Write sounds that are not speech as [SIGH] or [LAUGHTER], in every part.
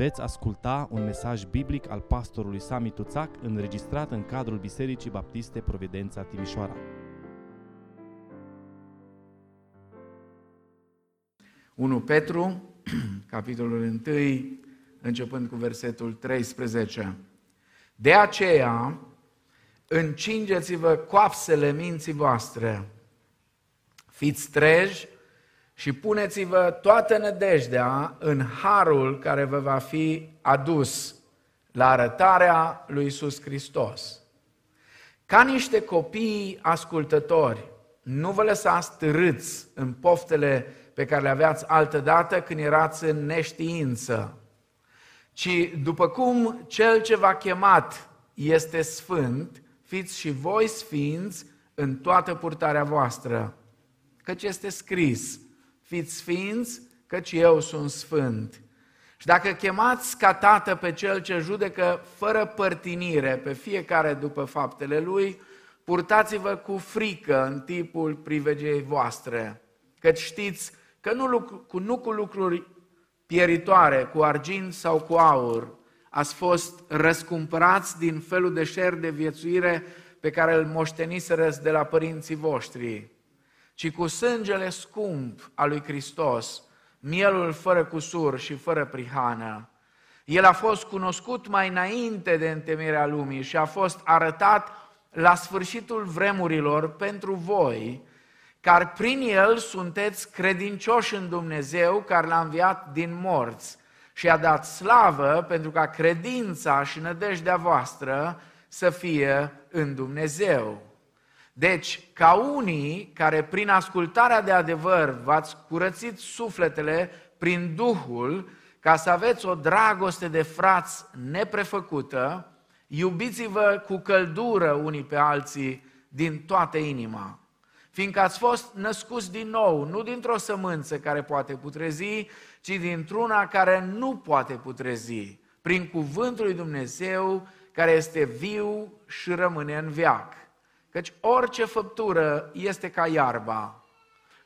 Veți asculta un mesaj biblic al pastorului Sami Tuțac înregistrat în cadrul Bisericii Baptiste Providența Timișoara. Unu Petru, [CLEARS THROAT] capitolul 1, începând cu versetul 13. De aceea, încingeți-vă coapsele minții voastre, fiți treji și puneți-vă toată nădejdea în harul care vă va fi adus la arătarea lui Iisus Hristos. Ca niște copii ascultători, nu vă lăsați târâți în poftele pe care le aveați altădată când erați în neștiință, ci după cum cel ce v-a chemat este sfânt, fiți și voi sfinți în toată purtarea voastră, căci este scris, fiți sfinți, căci eu sunt sfânt. Și dacă chemați ca tată pe cel ce judecă fără părtinire pe fiecare după faptele lui, purtați-vă cu frică în tipul privegiei voastre, căci știți că nu, lucru, nu cu lucruri pieritoare, cu argint sau cu aur, ați fost răscumpărați din felul de șer de viețuire pe care îl moșteniseră de la părinții voștri, ci cu sângele scump al lui Hristos, mielul fără cusur și fără prihană. El a fost cunoscut mai înainte de întemeierea lumii și a fost arătat la sfârșitul vremurilor pentru voi, car prin el sunteți credincioși în Dumnezeu care l-a înviat din morți și a dat slavă pentru ca credința și nădejdea voastră să fie în Dumnezeu. Deci, ca unii care prin ascultarea de adevăr v-ați curățit sufletele prin Duhul, ca să aveți o dragoste de frați neprefăcută, iubiți-vă cu căldură unii pe alții din toată inima. Fiindcă ați fost născuți din nou, nu dintr-o sămânță care poate putrezi, ci dintr-una care nu poate putrezi, prin cuvântul lui Dumnezeu care este viu și rămâne în veac. Căci orice făptură este ca iarba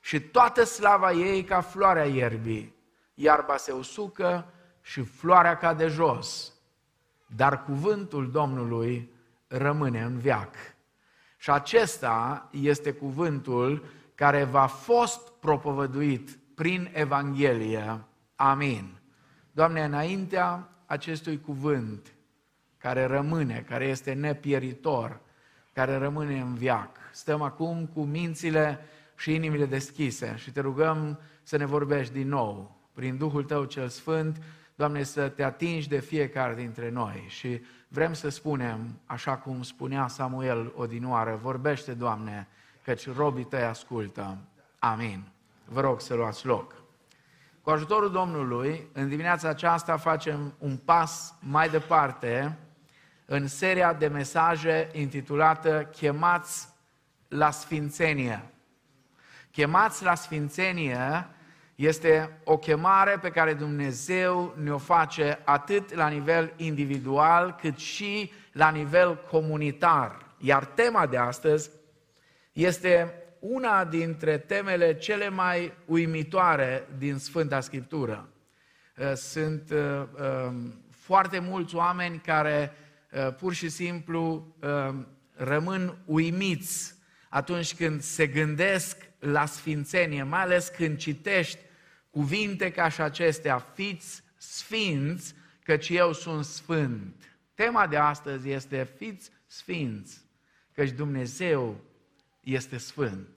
și toată slava ei ca floarea ierbii. Iarba se usucă și floarea cade jos, dar cuvântul Domnului rămâne în veac. Și acesta este cuvântul care va fost propovăduit prin Evanghelie. Amin. Doamne, înaintea acestui cuvânt care rămâne, care este nepieritor, care rămâne în viac. Stăm acum cu mințile și inimile deschise și te rugăm să ne vorbești din nou prin Duhul Tău cel Sfânt, Doamne, să te atingi de fiecare dintre noi și vrem să spunem, așa cum spunea Samuel odinoară, vorbește, Doamne, căci robii Tăi ascultă. Amin. Vă rog să luați loc. Cu ajutorul Domnului, în dimineața aceasta facem un pas mai departe în seria de mesaje intitulată Chemați la Sfințenie. Chemați la Sfințenie este o chemare pe care Dumnezeu ne-o face atât la nivel individual cât și la nivel comunitar. Iar tema de astăzi este una dintre temele cele mai uimitoare din Sfânta Scriptură. Sunt uh, um, foarte mulți oameni care Uh, pur și simplu uh, rămân uimiți atunci când se gândesc la sfințenie, mai ales când citești cuvinte ca și acestea, fiți sfinți, căci eu sunt sfânt. Tema de astăzi este fiți sfinți, căci Dumnezeu este sfânt.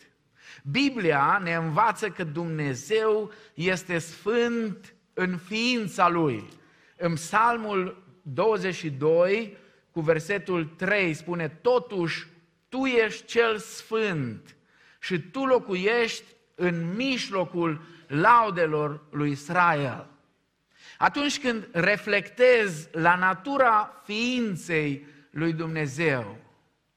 Biblia ne învață că Dumnezeu este sfânt în ființa Lui. În Psalmul 22, cu versetul 3 spune, totuși tu ești cel sfânt și tu locuiești în mijlocul laudelor lui Israel. Atunci când reflectezi la natura ființei lui Dumnezeu,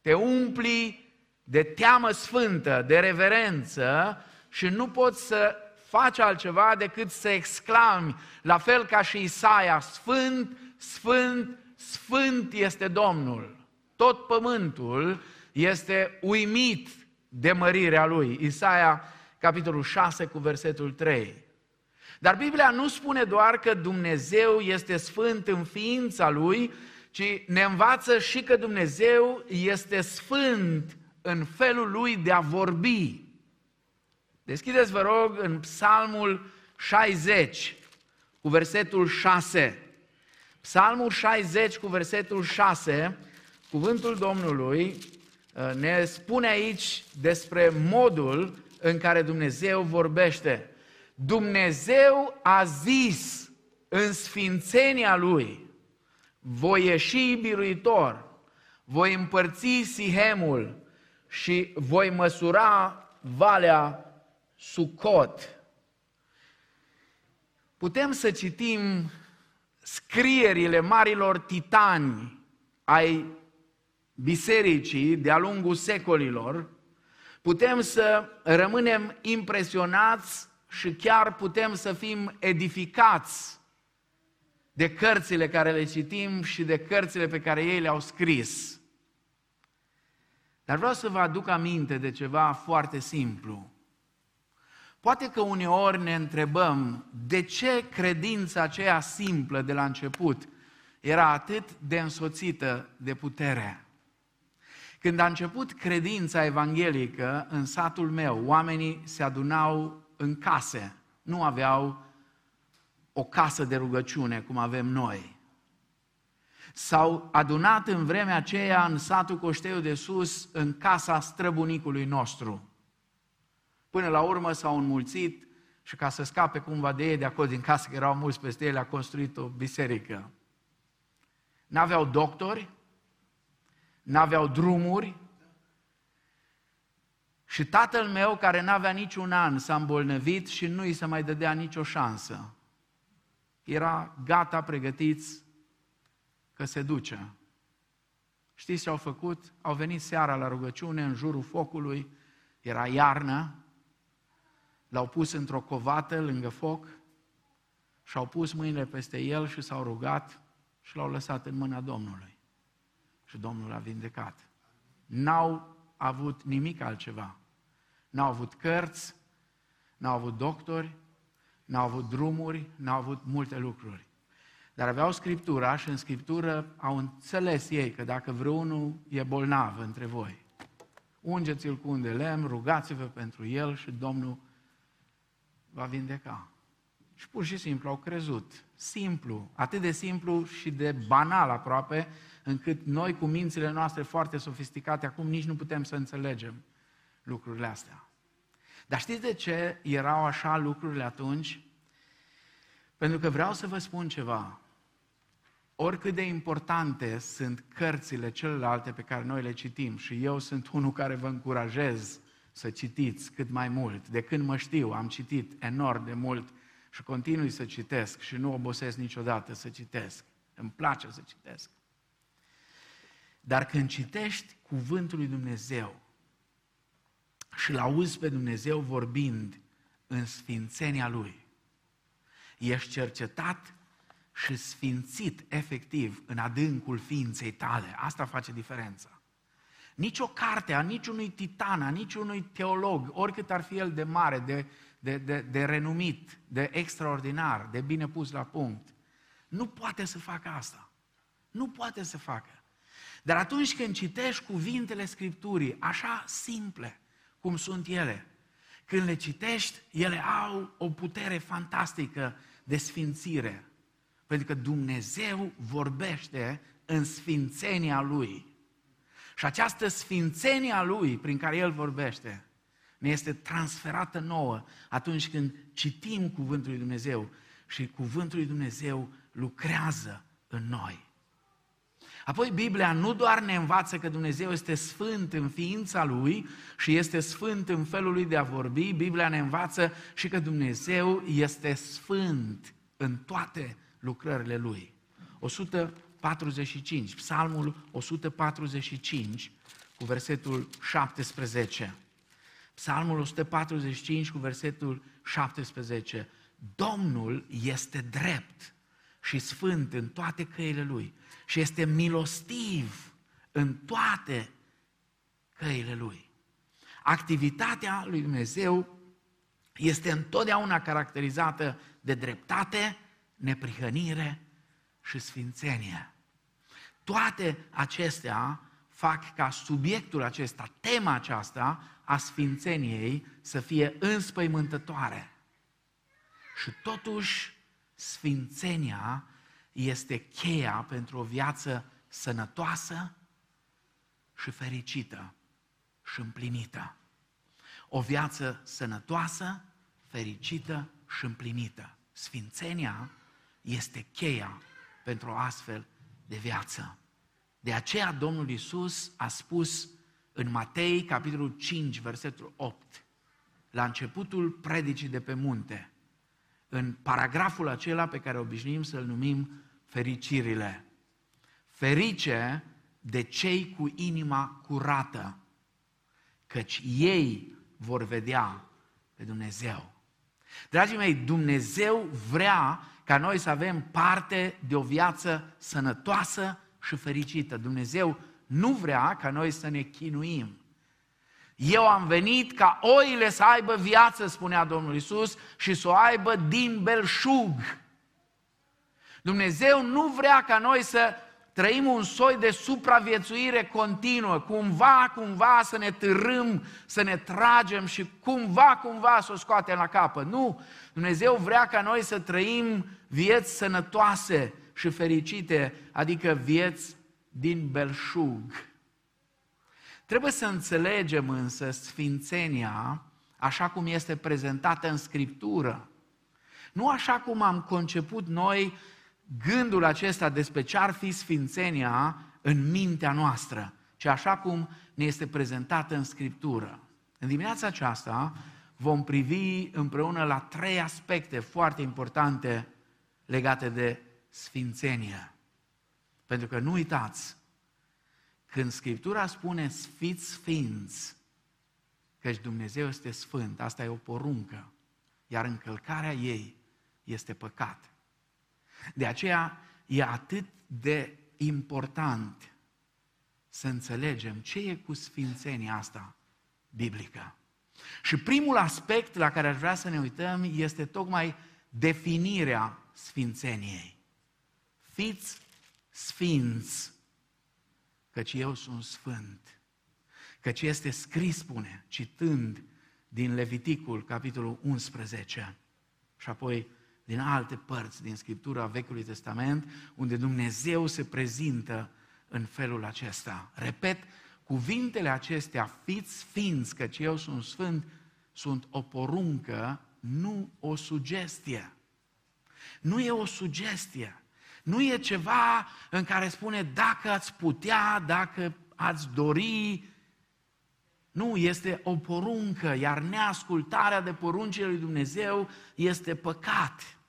te umpli de teamă sfântă, de reverență și nu poți să faci altceva decât să exclami, la fel ca și Isaia, Sfânt, Sfânt, Sfânt este Domnul. Tot pământul este uimit de mărirea Lui. Isaia, capitolul 6, cu versetul 3. Dar Biblia nu spune doar că Dumnezeu este sfânt în ființa Lui, ci ne învață și că Dumnezeu este sfânt în felul Lui de a vorbi. Deschideți, vă rog, în Psalmul 60, cu versetul 6. Psalmul 60, cu versetul 6, cuvântul Domnului uh, ne spune aici despre modul în care Dumnezeu vorbește. Dumnezeu a zis în sfințenia Lui, voi ieși biruitor, voi împărți Sihemul și voi măsura valea Sucot. Putem să citim scrierile marilor titani ai bisericii de-a lungul secolilor, putem să rămânem impresionați și chiar putem să fim edificați de cărțile care le citim și de cărțile pe care ei le-au scris. Dar vreau să vă aduc aminte de ceva foarte simplu. Poate că uneori ne întrebăm de ce credința aceea simplă de la început era atât de însoțită de putere. Când a început credința evanghelică în satul meu, oamenii se adunau în case, nu aveau o casă de rugăciune cum avem noi. S-au adunat în vremea aceea în satul Coșteiu de Sus, în casa străbunicului nostru. Până la urmă s-au înmulțit și ca să scape cumva de ei de acolo din casă, că erau mulți peste ele, a construit o biserică. N-aveau doctori, n-aveau drumuri, și tatăl meu, care n-avea niciun an, s-a îmbolnăvit și nu i se mai dădea nicio șansă. Era gata, pregătiți că se duce. Știți ce au făcut? Au venit seara la rugăciune în jurul focului, era iarnă, l-au pus într-o covată lângă foc și au pus mâinile peste el și s-au rugat și l-au lăsat în mâna Domnului. Și Domnul a vindecat. N-au avut nimic altceva. N-au avut cărți, n-au avut doctori, n-au avut drumuri, n-au avut multe lucruri. Dar aveau Scriptura și în Scriptură au înțeles ei că dacă vreunul e bolnav între voi, ungeți-l cu un de lemn, rugați-vă pentru el și Domnul va vindeca. Și pur și simplu au crezut. Simplu, atât de simplu și de banal aproape, încât noi cu mințile noastre foarte sofisticate acum nici nu putem să înțelegem lucrurile astea. Dar știți de ce erau așa lucrurile atunci? Pentru că vreau să vă spun ceva. Oricât de importante sunt cărțile celelalte pe care noi le citim și eu sunt unul care vă încurajez să citiți cât mai mult. De când mă știu, am citit enorm de mult și continui să citesc și nu obosesc niciodată să citesc. Îmi place să citesc. Dar când citești cuvântul lui Dumnezeu și-L auzi pe Dumnezeu vorbind în sfințenia Lui, ești cercetat și sfințit efectiv în adâncul ființei tale. Asta face diferența. Nici o carte a niciunui titan, a niciunui teolog, oricât ar fi el de mare, de, de, de, de renumit, de extraordinar, de bine pus la punct, nu poate să facă asta. Nu poate să facă. Dar atunci când citești cuvintele Scripturii, așa simple cum sunt ele, când le citești, ele au o putere fantastică de sfințire. Pentru că Dumnezeu vorbește în sfințenia Lui. Și această sfințenie a Lui prin care El vorbește ne este transferată nouă atunci când citim Cuvântul lui Dumnezeu și Cuvântul lui Dumnezeu lucrează în noi. Apoi Biblia nu doar ne învață că Dumnezeu este sfânt în ființa Lui și este sfânt în felul Lui de a vorbi, Biblia ne învață și că Dumnezeu este sfânt în toate lucrările Lui. 100 145, Psalmul 145 cu versetul 17. Psalmul 145 cu versetul 17. Domnul este drept și sfânt în toate căile lui și este milostiv în toate căile lui. Activitatea lui Dumnezeu este întotdeauna caracterizată de dreptate, neprihănire și sfințenie. Toate acestea fac ca subiectul acesta, tema aceasta a sfințeniei să fie înspăimântătoare. Și totuși, sfințenia este cheia pentru o viață sănătoasă și fericită și împlinită. O viață sănătoasă, fericită și împlinită. Sfințenia este cheia pentru o astfel de viață. De aceea Domnul Isus a spus în Matei, capitolul 5, versetul 8, la începutul predicii de pe munte, în paragraful acela pe care obișnuim să-l numim fericirile. Ferice de cei cu inima curată, căci ei vor vedea pe Dumnezeu. Dragii mei, Dumnezeu vrea ca noi să avem parte de o viață sănătoasă și fericită. Dumnezeu nu vrea ca noi să ne chinuim. Eu am venit ca oile să aibă viață, spunea Domnul Isus, și să o aibă din belșug. Dumnezeu nu vrea ca noi să trăim un soi de supraviețuire continuă, cumva, cumva să ne târâm, să ne tragem și cumva, cumva să o scoatem la capăt. Nu! Dumnezeu vrea ca noi să trăim vieți sănătoase și fericite, adică vieți din belșug. Trebuie să înțelegem însă sfințenia așa cum este prezentată în Scriptură. Nu așa cum am conceput noi gândul acesta despre ce ar fi sfințenia în mintea noastră, ci așa cum ne este prezentată în Scriptură. În dimineața aceasta vom privi împreună la trei aspecte foarte importante legate de sfințenie. Pentru că nu uitați, când Scriptura spune fiți sfinți, căci Dumnezeu este sfânt, asta e o poruncă, iar încălcarea ei este păcat. De aceea e atât de important să înțelegem ce e cu sfințenia asta biblică. Și primul aspect la care aș vrea să ne uităm este tocmai definirea sfințeniei. Fiți sfinți, căci eu sunt sfânt. Căci este scris, spune, citând din Leviticul, capitolul 11, și apoi din alte părți din Scriptura Vechiului Testament, unde Dumnezeu se prezintă în felul acesta. Repet, cuvintele acestea, fiți sfinți, căci eu sunt sfânt, sunt o poruncă, nu o sugestie. Nu e o sugestie. Nu e ceva în care spune dacă ați putea, dacă ați dori. Nu, este o poruncă, iar neascultarea de poruncile lui Dumnezeu este păcat.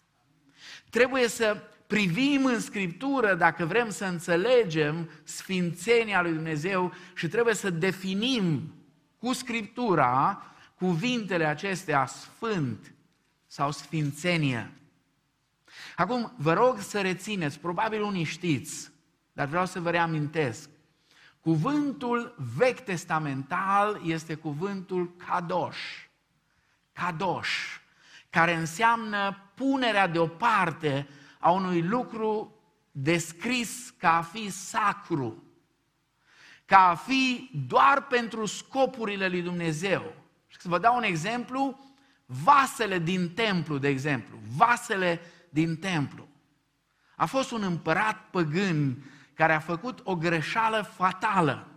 Trebuie să privim în Scriptură dacă vrem să înțelegem sfințenia lui Dumnezeu și trebuie să definim cu Scriptura cuvintele acestea sfânt sau sfințenie. Acum, vă rog să rețineți, probabil unii știți, dar vreau să vă reamintesc. Cuvântul vechi testamental este cuvântul kadosh. Kadosh, care înseamnă punerea deoparte a unui lucru descris ca a fi sacru, ca a fi doar pentru scopurile lui Dumnezeu. Și să vă dau un exemplu, vasele din templu, de exemplu, vasele din templu. A fost un împărat păgân care a făcut o greșeală fatală.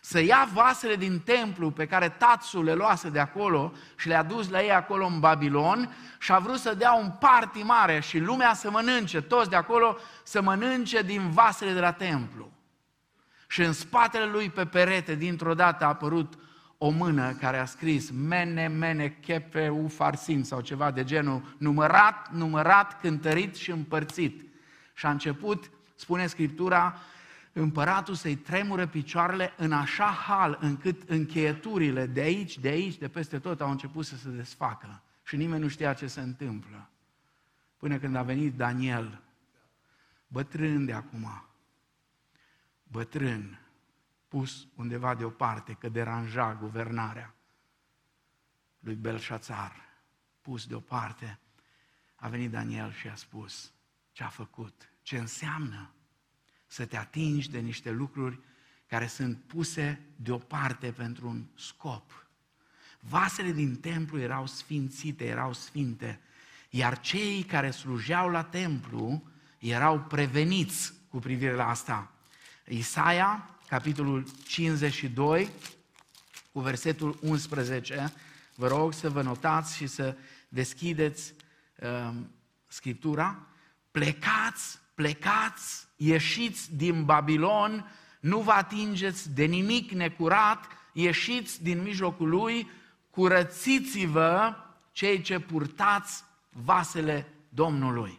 Să ia vasele din templu pe care tatăl le luase de acolo și le-a dus la ei acolo în Babilon și a vrut să dea un party mare și lumea să mănânce, toți de acolo să mănânce din vasele de la templu. Și în spatele lui pe perete, dintr-o dată a apărut o mână care a scris mene, mene, chepe, ufarsin sau ceva de genul, numărat, numărat, cântărit și împărțit. Și a început, spune Scriptura, împăratul să-i tremură picioarele în așa hal încât încheieturile de aici, de aici, de peste tot au început să se desfacă. Și nimeni nu știa ce se întâmplă. Până când a venit Daniel, bătrân de acum, bătrân, pus undeva deoparte, că deranja guvernarea lui Belșațar. pus deoparte, a venit Daniel și a spus ce a făcut, ce înseamnă să te atingi de niște lucruri care sunt puse deoparte pentru un scop. Vasele din templu erau sfințite, erau sfinte, iar cei care slujeau la templu erau preveniți cu privire la asta. Isaia, capitolul 52, cu versetul 11, vă rog să vă notați și să deschideți uh, Scriptura. Plecați, plecați, ieșiți din Babilon, nu vă atingeți de nimic necurat, ieșiți din mijlocul lui, curățiți-vă cei ce purtați vasele Domnului.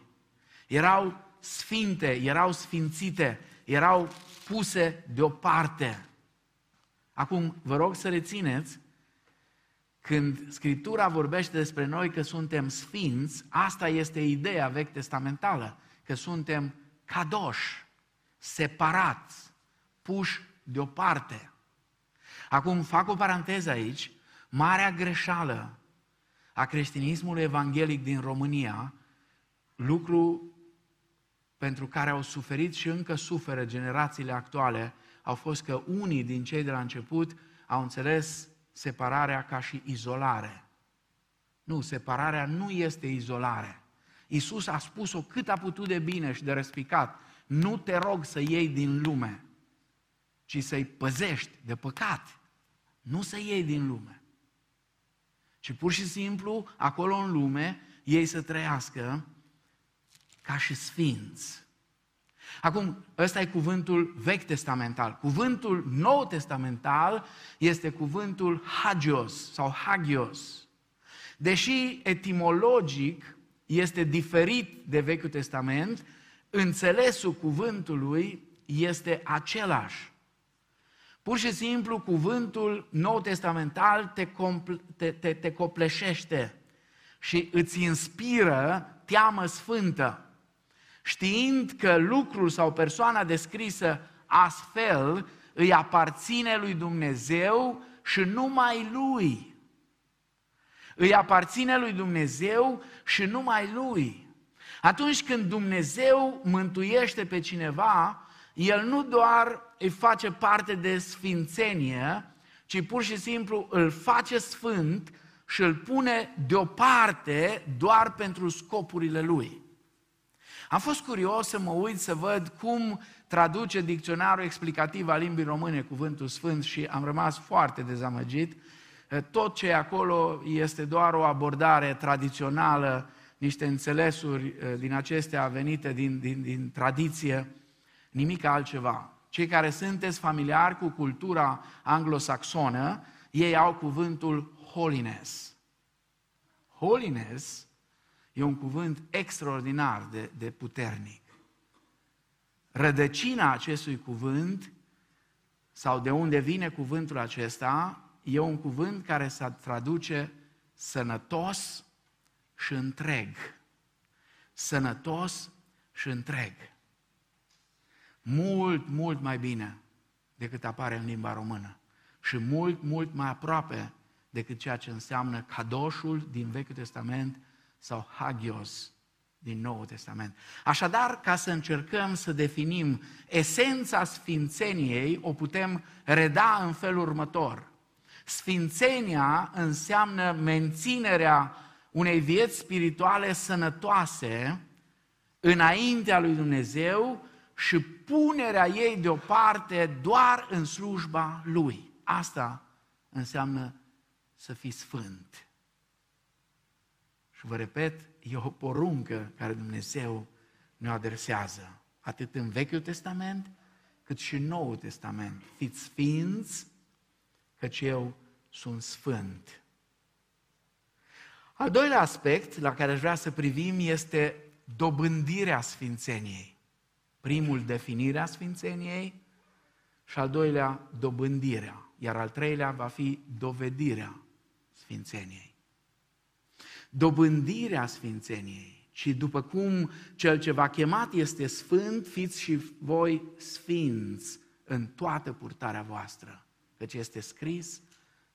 Erau sfinte, erau sfințite, erau puse deoparte. Acum, vă rog să rețineți, când Scriptura vorbește despre noi că suntem sfinți, asta este ideea vechi testamentală, că suntem cadoși, separați, puși deoparte. Acum fac o paranteză aici, marea greșeală a creștinismului evanghelic din România, lucru pentru care au suferit și încă suferă generațiile actuale, au fost că unii din cei de la început au înțeles separarea ca și izolare. Nu, separarea nu este izolare. Iisus a spus-o cât a putut de bine și de răspicat. Nu te rog să iei din lume, ci să-i păzești de păcat. Nu să iei din lume. Ci pur și simplu, acolo în lume, ei să trăiască ca și sfinți. Acum, ăsta e cuvântul vechi testamental. Cuvântul nou testamental este cuvântul hagios sau hagios. Deși etimologic este diferit de Vechiul Testament, înțelesul cuvântului este același. Pur și simplu, cuvântul nou testamental te, compl- te, te, te copleșește și îți inspiră teamă sfântă știind că lucrul sau persoana descrisă astfel îi aparține lui Dumnezeu și numai lui. Îi aparține lui Dumnezeu și numai lui. Atunci când Dumnezeu mântuiește pe cineva, El nu doar îi face parte de sfințenie, ci pur și simplu îl face sfânt și îl pune deoparte doar pentru scopurile lui. Am fost curios să mă uit să văd cum traduce dicționarul explicativ al limbii române cuvântul sfânt și am rămas foarte dezamăgit. Tot ce e acolo este doar o abordare tradițională, niște înțelesuri eh, din acestea venite din, din, din tradiție, nimic altceva. Cei care sunteți familiari cu cultura anglosaxonă, ei au cuvântul holiness. Holiness e un cuvânt extraordinar de, de puternic. Rădăcina acestui cuvânt, sau de unde vine cuvântul acesta, e un cuvânt care se traduce sănătos și întreg. Sănătos și întreg. Mult, mult mai bine decât apare în limba română. Și mult, mult mai aproape decât ceea ce înseamnă cadoșul din Vechiul Testament sau hagios din Noul Testament. Așadar, ca să încercăm să definim esența sfințeniei, o putem reda în felul următor. Sfințenia înseamnă menținerea unei vieți spirituale sănătoase înaintea lui Dumnezeu și punerea ei deoparte doar în slujba Lui. Asta înseamnă să fii sfânt. Și vă repet, e o poruncă care Dumnezeu ne adresează, atât în Vechiul Testament, cât și în Noul Testament. Fiți sfinți, căci eu sunt sfânt. Al doilea aspect la care aș vrea să privim este dobândirea sfințeniei. Primul, definirea sfințeniei și al doilea, dobândirea. Iar al treilea va fi dovedirea sfințeniei dobândirea sfințeniei. Și după cum cel ce v-a chemat este sfânt, fiți și voi sfinți în toată purtarea voastră. Căci este scris,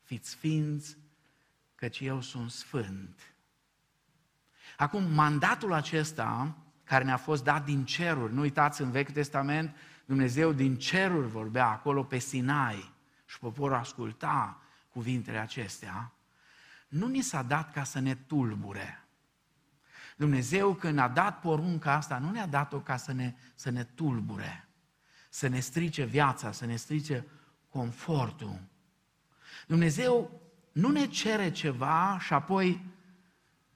fiți sfinți, căci eu sunt sfânt. Acum, mandatul acesta, care ne-a fost dat din ceruri, nu uitați, în Vechiul Testament, Dumnezeu din ceruri vorbea acolo pe Sinai și poporul asculta cuvintele acestea, nu ni s-a dat ca să ne tulbure. Dumnezeu când a dat porunca asta, nu ne-a dat-o ca să ne, să ne tulbure, să ne strice viața, să ne strice confortul. Dumnezeu nu ne cere ceva și apoi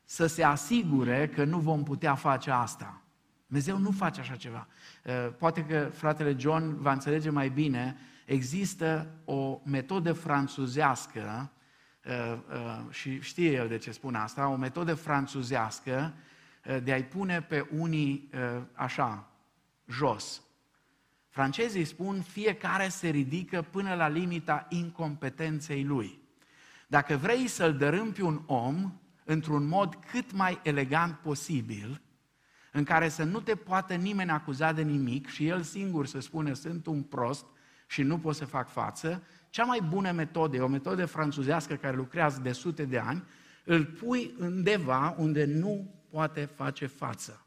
să se asigure că nu vom putea face asta. Dumnezeu nu face așa ceva. Uh, poate că fratele John va înțelege mai bine, există o metodă franțuzească, uh, uh, și știe el de ce spun asta, o metodă franțuzească de a-i pune pe unii așa, jos. Francezii spun, fiecare se ridică până la limita incompetenței lui. Dacă vrei să-l dărâmpi un om într-un mod cât mai elegant posibil, în care să nu te poată nimeni acuza de nimic și el singur să spună sunt un prost și nu pot să fac față, cea mai bună metodă, e o metodă franțuzească care lucrează de sute de ani, îl pui undeva unde nu poate face față.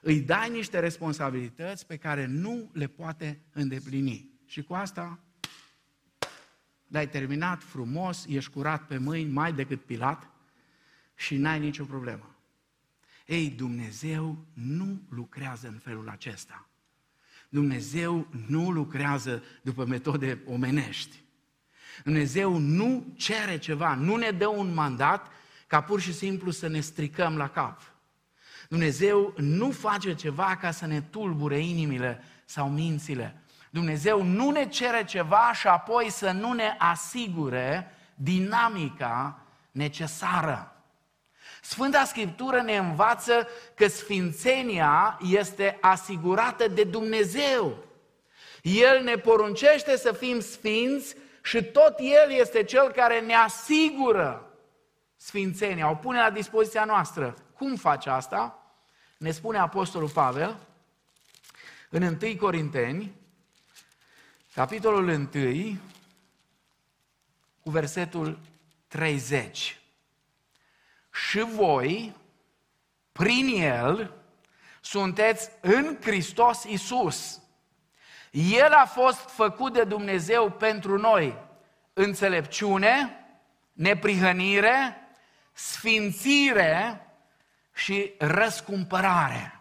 Îi dai niște responsabilități pe care nu le poate îndeplini. Și cu asta l-ai terminat frumos, ești curat pe mâini mai decât Pilat și n-ai nicio problemă. Ei, Dumnezeu nu lucrează în felul acesta. Dumnezeu nu lucrează după metode omenești. Dumnezeu nu cere ceva, nu ne dă un mandat ca pur și simplu să ne stricăm la cap. Dumnezeu nu face ceva ca să ne tulbure inimile sau mințile. Dumnezeu nu ne cere ceva și apoi să nu ne asigure dinamica necesară. Sfânta Scriptură ne învață că sfințenia este asigurată de Dumnezeu. El ne poruncește să fim sfinți și tot El este Cel care ne asigură sfințenia, o pune la dispoziția noastră. Cum face asta? Ne spune Apostolul Pavel în 1 Corinteni, capitolul 1, cu versetul 30 și voi, prin El, sunteți în Hristos Isus. El a fost făcut de Dumnezeu pentru noi înțelepciune, neprihănire, sfințire și răscumpărare.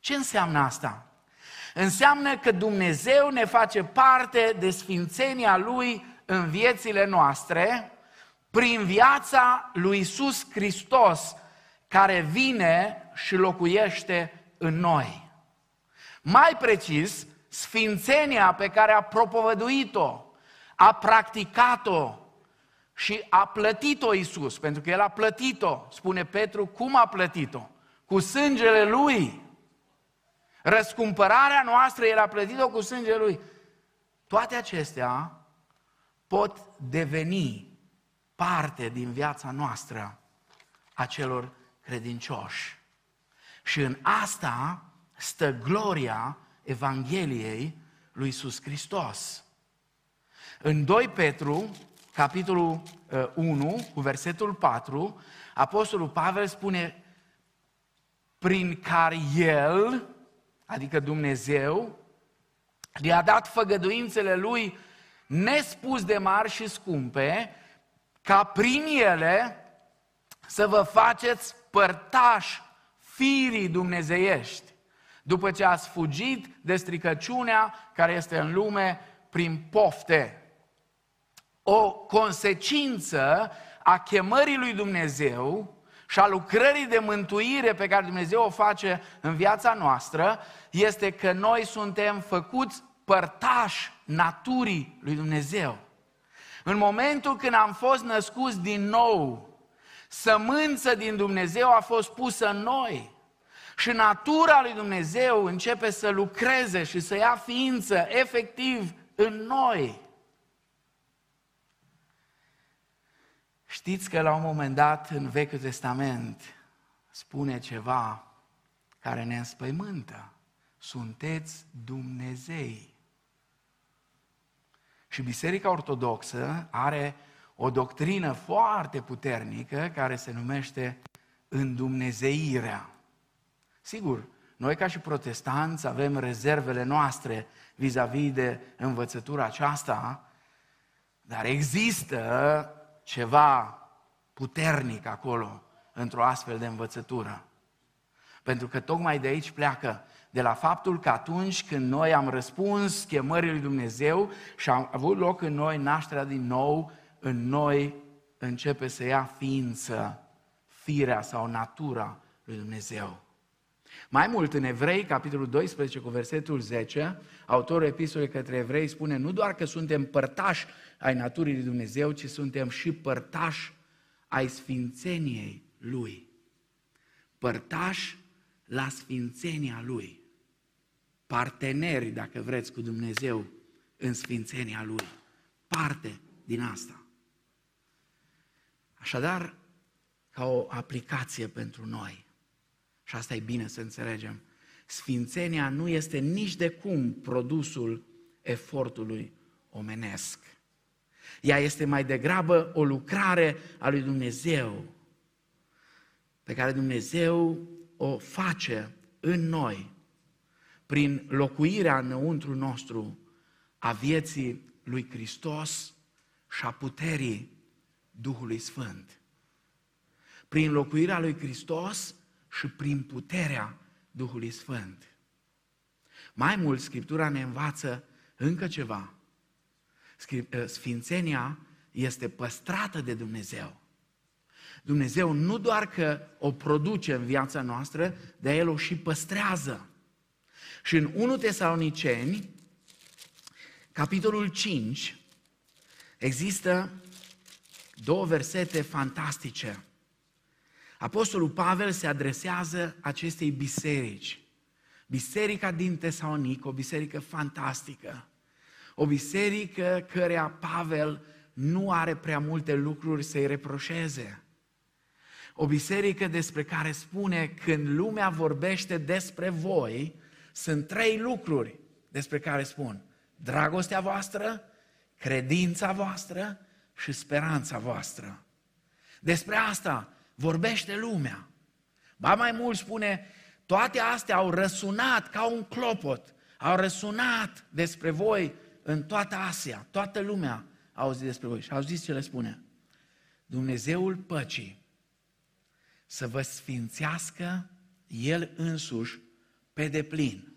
Ce înseamnă asta? Înseamnă că Dumnezeu ne face parte de sfințenia Lui în viețile noastre, prin viața lui Isus Hristos, care vine și locuiește în noi. Mai precis, sfințenia pe care a propovăduit-o, a practicat-o și a plătit-o Isus, pentru că El a plătit-o, spune Petru, cum a plătit-o? Cu sângele Lui. Răscumpărarea noastră, El a plătit-o cu sângele Lui. Toate acestea pot deveni parte din viața noastră a celor credincioși. Și în asta stă gloria Evangheliei lui Iisus Hristos. În 2 Petru, capitolul 1, uh, cu versetul 4, Apostolul Pavel spune prin care El, adică Dumnezeu, le-a dat făgăduințele Lui nespus de mari și scumpe, ca prin ele să vă faceți părtași firii dumnezeiești, după ce ați fugit de stricăciunea care este în lume prin pofte. O consecință a chemării lui Dumnezeu și a lucrării de mântuire pe care Dumnezeu o face în viața noastră este că noi suntem făcuți părtași naturii lui Dumnezeu. În momentul când am fost născuți din nou, sămânță din Dumnezeu a fost pusă în noi. Și natura lui Dumnezeu începe să lucreze și să ia ființă efectiv în noi. Știți că la un moment dat în Vechiul Testament spune ceva care ne înspăimântă. Sunteți Dumnezei. Și Biserica Ortodoxă are o doctrină foarte puternică care se numește îndumnezeirea. Sigur, noi ca și protestanți avem rezervele noastre vis-a-vis de învățătura aceasta, dar există ceva puternic acolo într-o astfel de învățătură. Pentru că tocmai de aici pleacă de la faptul că atunci când noi am răspuns chemării lui Dumnezeu și a avut loc în noi nașterea din nou, în noi începe să ia ființă, firea sau natura lui Dumnezeu. Mai mult, în Evrei, capitolul 12, cu versetul 10, autorul epistolei către Evrei spune nu doar că suntem părtași ai naturii lui Dumnezeu, ci suntem și părtași ai sfințeniei Lui. Părtași la sfințenia Lui. Parteneri, dacă vreți, cu Dumnezeu în sfințenia Lui. Parte din asta. Așadar, ca o aplicație pentru noi, și asta e bine să înțelegem, sfințenia nu este nici de cum produsul efortului omenesc. Ea este mai degrabă o lucrare a lui Dumnezeu, pe care Dumnezeu o face în noi, prin locuirea înăuntru nostru a vieții lui Hristos și a puterii Duhului Sfânt. Prin locuirea lui Hristos și prin puterea Duhului Sfânt. Mai mult, Scriptura ne învață încă ceva. Ă, Sfințenia este păstrată de Dumnezeu. Dumnezeu nu doar că o produce în viața noastră, dar El o și păstrează. Și în 1 Tesaloniceni, capitolul 5, există două versete fantastice. Apostolul Pavel se adresează acestei biserici. Biserica din Tesalonic, o biserică fantastică. O biserică cărea Pavel nu are prea multe lucruri să-i reproșeze. O biserică despre care spune când lumea vorbește despre voi, sunt trei lucruri despre care spun. Dragostea voastră, credința voastră și speranța voastră. Despre asta vorbește lumea. Ba mai mult spune, toate astea au răsunat ca un clopot, au răsunat despre voi în toată Asia, toată lumea a auzit despre voi. Și au zis ce le spune. Dumnezeul păcii să vă sfințească El însuși pe deplin.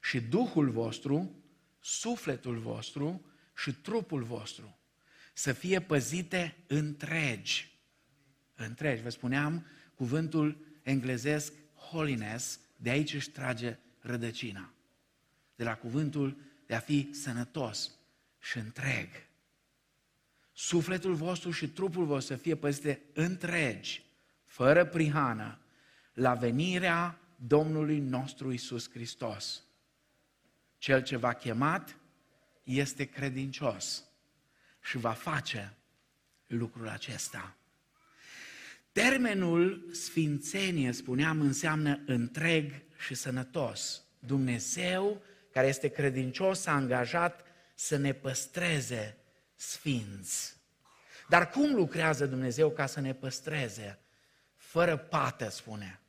Și Duhul vostru, sufletul vostru și trupul vostru să fie păzite întregi. Întregi. Vă spuneam, cuvântul englezesc holiness, de aici își trage rădăcina. De la cuvântul de a fi sănătos și întreg. Sufletul vostru și trupul vostru să fie păzite întregi, fără prihană, la venirea Domnului nostru Isus Hristos. Cel ce v-a chemat este credincios și va face lucrul acesta. Termenul sfințenie, spuneam, înseamnă întreg și sănătos. Dumnezeu, care este credincios, s-a angajat să ne păstreze sfinți. Dar cum lucrează Dumnezeu ca să ne păstreze? Fără pată, spune.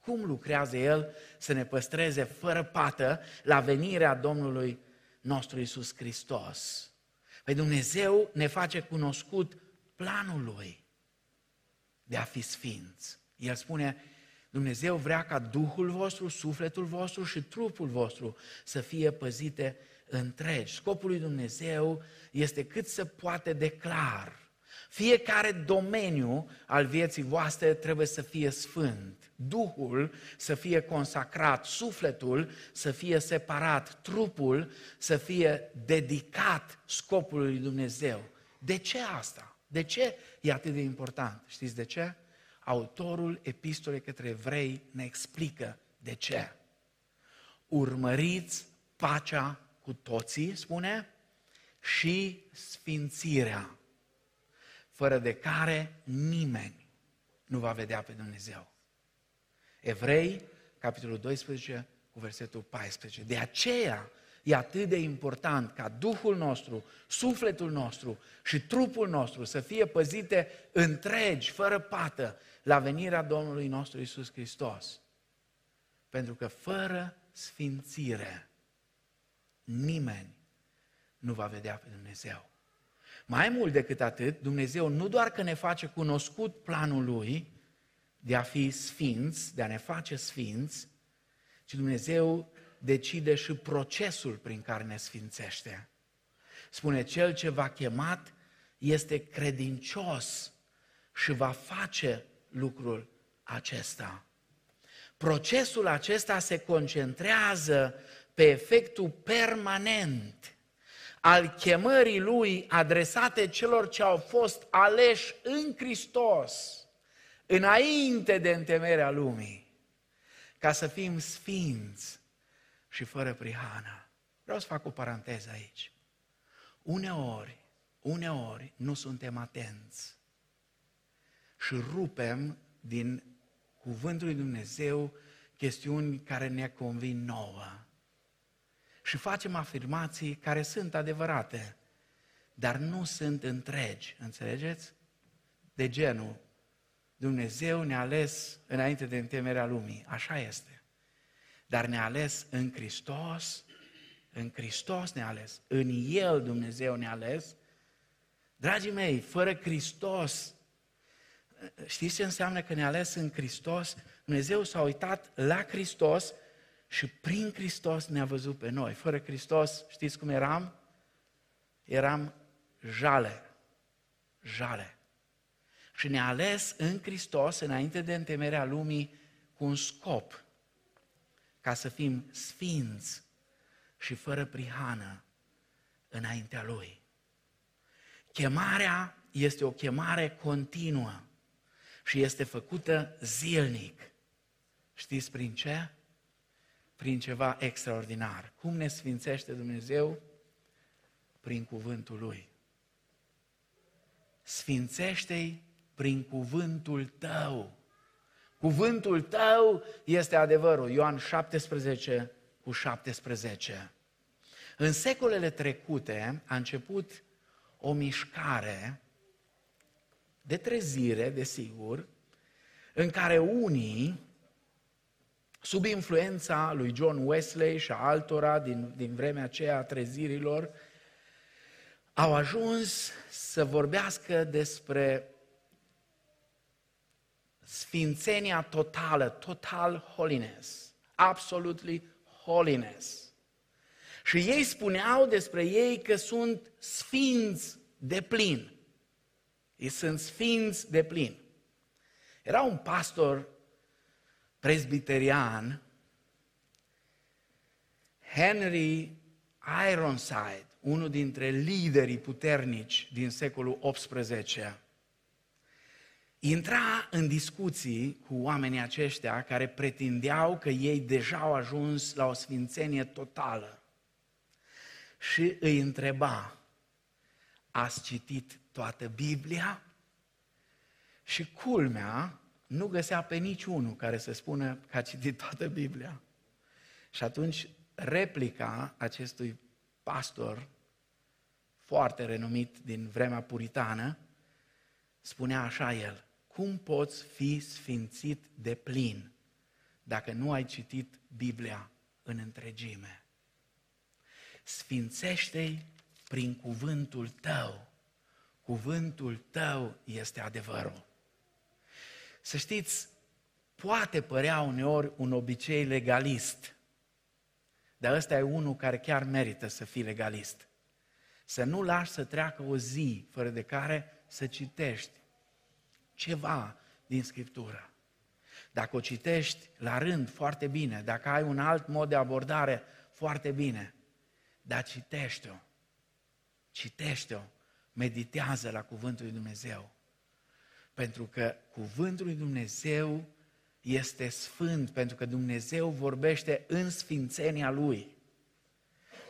Cum lucrează El să ne păstreze fără pată la venirea Domnului nostru Isus Hristos? Păi Dumnezeu ne face cunoscut planul Lui de a fi sfinți. El spune, Dumnezeu vrea ca Duhul vostru, sufletul vostru și trupul vostru să fie păzite întregi. Scopul lui Dumnezeu este cât se poate de clar. Fiecare domeniu al vieții voastre trebuie să fie sfânt. Duhul să fie consacrat, sufletul să fie separat, trupul să fie dedicat scopului lui Dumnezeu. De ce asta? De ce e atât de important? Știți de ce? Autorul epistolei către evrei ne explică de ce. Urmăriți pacea cu toții, spune, și sfințirea, fără de care nimeni nu va vedea pe Dumnezeu. Evrei, capitolul 12, cu versetul 14. De aceea e atât de important ca Duhul nostru, sufletul nostru și trupul nostru să fie păzite întregi, fără pată, la venirea Domnului nostru Isus Hristos. Pentru că fără sfințire nimeni nu va vedea pe Dumnezeu. Mai mult decât atât, Dumnezeu nu doar că ne face cunoscut planul Lui de a fi sfinți, de a ne face sfinți, ci Dumnezeu decide și procesul prin care ne sfințește. Spune, cel ce va chemat este credincios și va face lucrul acesta. Procesul acesta se concentrează pe efectul permanent al chemării lui adresate celor ce au fost aleși în Hristos, înainte de întemerea lumii, ca să fim sfinți și fără prihană. Vreau să fac o paranteză aici. Uneori, uneori nu suntem atenți și rupem din cuvântul lui Dumnezeu chestiuni care ne convin nouă. Și facem afirmații care sunt adevărate, dar nu sunt întregi, înțelegeți? De genul, Dumnezeu ne-a ales înainte de întemerea lumii, așa este. Dar ne-a ales în Hristos, în Hristos ne-a ales, în El Dumnezeu ne-a ales. Dragii mei, fără Hristos știți ce înseamnă că ne-a ales în Hristos? Dumnezeu s-a uitat la Hristos și prin Hristos ne-a văzut pe noi. Fără Hristos, știți cum eram? Eram jale. Jale. Și ne-a ales în Hristos, înainte de întemerea lumii, cu un scop, ca să fim sfinți și fără prihană înaintea Lui. Chemarea este o chemare continuă și este făcută zilnic. Știți prin ce? Prin ceva extraordinar. Cum ne sfințește Dumnezeu? Prin cuvântul Lui. Sfințește-i prin cuvântul tău. Cuvântul tău este adevărul. Ioan 17 cu 17. În secolele trecute a început o mișcare de trezire, desigur, în care unii, sub influența lui John Wesley și a altora din, din vremea aceea a trezirilor, au ajuns să vorbească despre sfințenia totală, total holiness, absolutely holiness. Și ei spuneau despre ei că sunt sfinți de plin. Ei sunt sfinți de plin. Era un pastor presbiterian, Henry Ironside, unul dintre liderii puternici din secolul XVIII, intra în discuții cu oamenii aceștia care pretindeau că ei deja au ajuns la o sfințenie totală și îi întreba, ați citit toată Biblia și culmea nu găsea pe niciunul care să spună că a citit toată Biblia. Și atunci replica acestui pastor foarte renumit din vremea puritană spunea așa el, cum poți fi sfințit de plin dacă nu ai citit Biblia în întregime? Sfințește-i prin cuvântul tău cuvântul tău este adevărul. Să știți, poate părea uneori un obicei legalist, dar ăsta e unul care chiar merită să fie legalist. Să nu lași să treacă o zi fără de care să citești ceva din Scriptură. Dacă o citești la rând foarte bine, dacă ai un alt mod de abordare foarte bine, dar citește-o. Citește-o meditează la Cuvântul lui Dumnezeu. Pentru că Cuvântul lui Dumnezeu este sfânt, pentru că Dumnezeu vorbește în sfințenia Lui.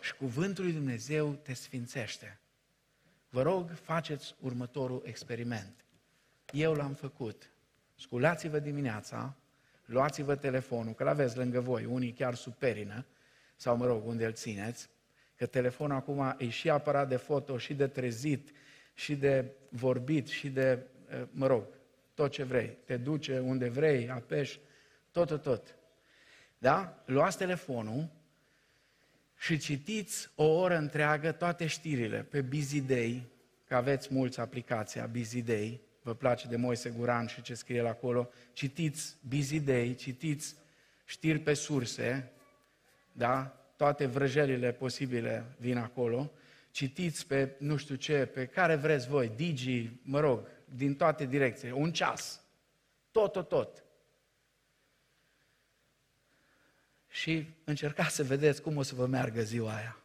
Și Cuvântul lui Dumnezeu te sfințește. Vă rog, faceți următorul experiment. Eu l-am făcut. Sculați-vă dimineața, luați-vă telefonul, că l-aveți lângă voi, unii chiar sub perină, sau mă rog, unde îl țineți, Că telefonul acum e și aparat de foto, și de trezit, și de vorbit, și de, mă rog, tot ce vrei. Te duce unde vrei, apeși, tot, tot, tot. Da? Luați telefonul și citiți o oră întreagă toate știrile pe Busy Day, că aveți mulți aplicația Busy Day, vă place de Moise Guran și ce scrie el acolo, citiți Busy Day, citiți știri pe surse, da? toate vrăjelile posibile vin acolo, citiți pe nu știu ce, pe care vreți voi, Digi, mă rog, din toate direcțiile, un ceas, tot, tot, tot. Și încercați să vedeți cum o să vă meargă ziua aia.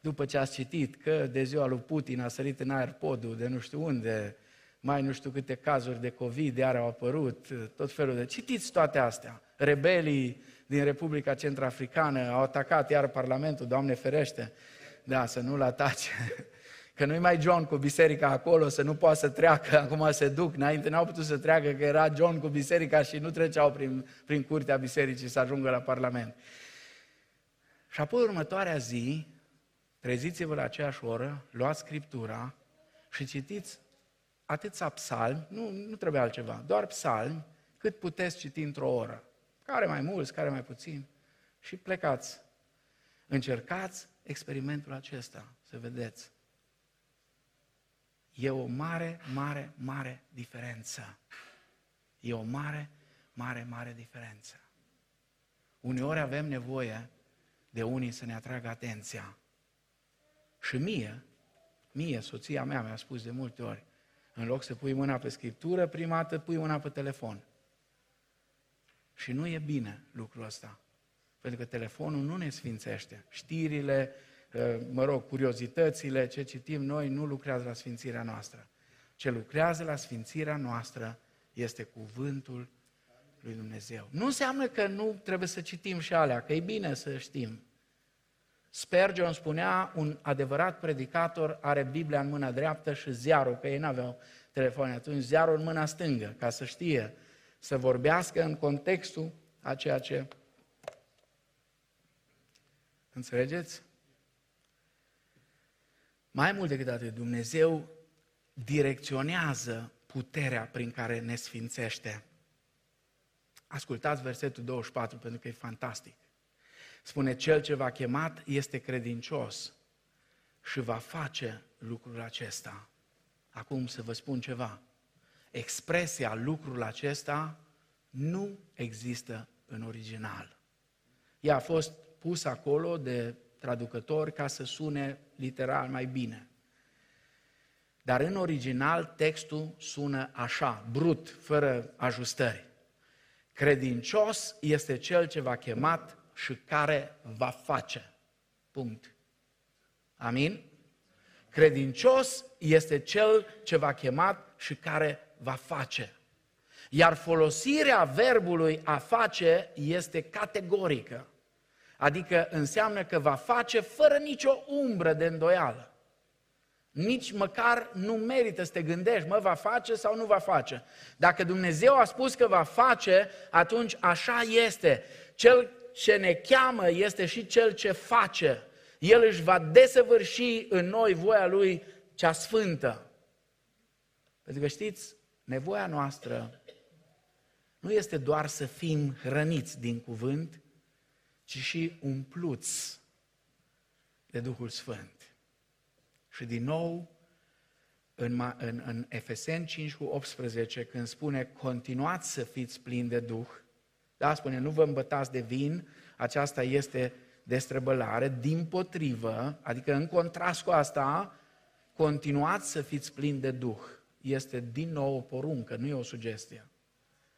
După ce ați citit că de ziua lui Putin a sărit în aer podul de nu știu unde, mai nu știu câte cazuri de COVID iar au apărut, tot felul de... Citiți toate astea. Rebelii din Republica Centrafricană au atacat iar Parlamentul, Doamne ferește, da, să nu-l atace. [LAUGHS] Că nu-i mai John cu biserica acolo, să nu poată să treacă, [LAUGHS] acum se duc. Înainte n-au putut să treacă, că era John cu biserica și nu treceau prin, prin curtea bisericii să ajungă la Parlament. Și apoi următoarea zi, treziți-vă la aceeași oră, luați Scriptura și citiți atâția psalmi, nu, nu trebuie altceva, doar psalmi, cât puteți citi într-o oră. Care mai mulți, care mai puțin. Și plecați. Încercați experimentul acesta, să vedeți. E o mare, mare, mare diferență. E o mare, mare, mare diferență. Uneori avem nevoie de unii să ne atragă atenția. Și mie, mie, soția mea mi-a spus de multe ori, în loc să pui mâna pe scriptură, prima dată pui mâna pe telefon. Și nu e bine lucrul ăsta. Pentru că telefonul nu ne sfințește. Știrile, mă rog, curiozitățile, ce citim noi, nu lucrează la sfințirea noastră. Ce lucrează la sfințirea noastră este cuvântul lui Dumnezeu. Nu înseamnă că nu trebuie să citim și alea, că e bine să știm. Spurgeon spunea, un adevărat predicator are Biblia în mâna dreaptă și ziarul, că ei n-aveau telefoane atunci, ziarul în mâna stângă, ca să știe, să vorbească în contextul a ceea ce... Înțelegeți? Mai mult decât atât, Dumnezeu direcționează puterea prin care ne sfințește. Ascultați versetul 24 pentru că e fantastic. Spune, cel ce v-a chemat este credincios și va face lucrul acesta. Acum să vă spun ceva. Expresia lucrul acesta nu există în original. Ea a fost pusă acolo de traducători ca să sune literal mai bine. Dar în original textul sună așa, brut, fără ajustări. Credincios este cel ce v-a chemat și care va face. Punct. Amin? Credincios este cel ce v-a chemat și care va face. Iar folosirea verbului a face este categorică. Adică înseamnă că va face fără nicio umbră de îndoială. Nici măcar nu merită să te gândești, mă, va face sau nu va face. Dacă Dumnezeu a spus că va face, atunci așa este. Cel ce ne cheamă este și cel ce face. El își va desăvârși în noi voia Lui cea sfântă. Pentru că știți, nevoia noastră nu este doar să fim hrăniți din cuvânt, ci și umpluți de Duhul Sfânt. Și din nou, în, în, în Efeseni 5 cu 18, când spune continuați să fiți plini de Duh, da, spune nu vă îmbătați de vin, aceasta este destrăbălare, din potrivă, adică în contrast cu asta, continuați să fiți plini de Duh. Este din nou o poruncă, nu e o sugestie.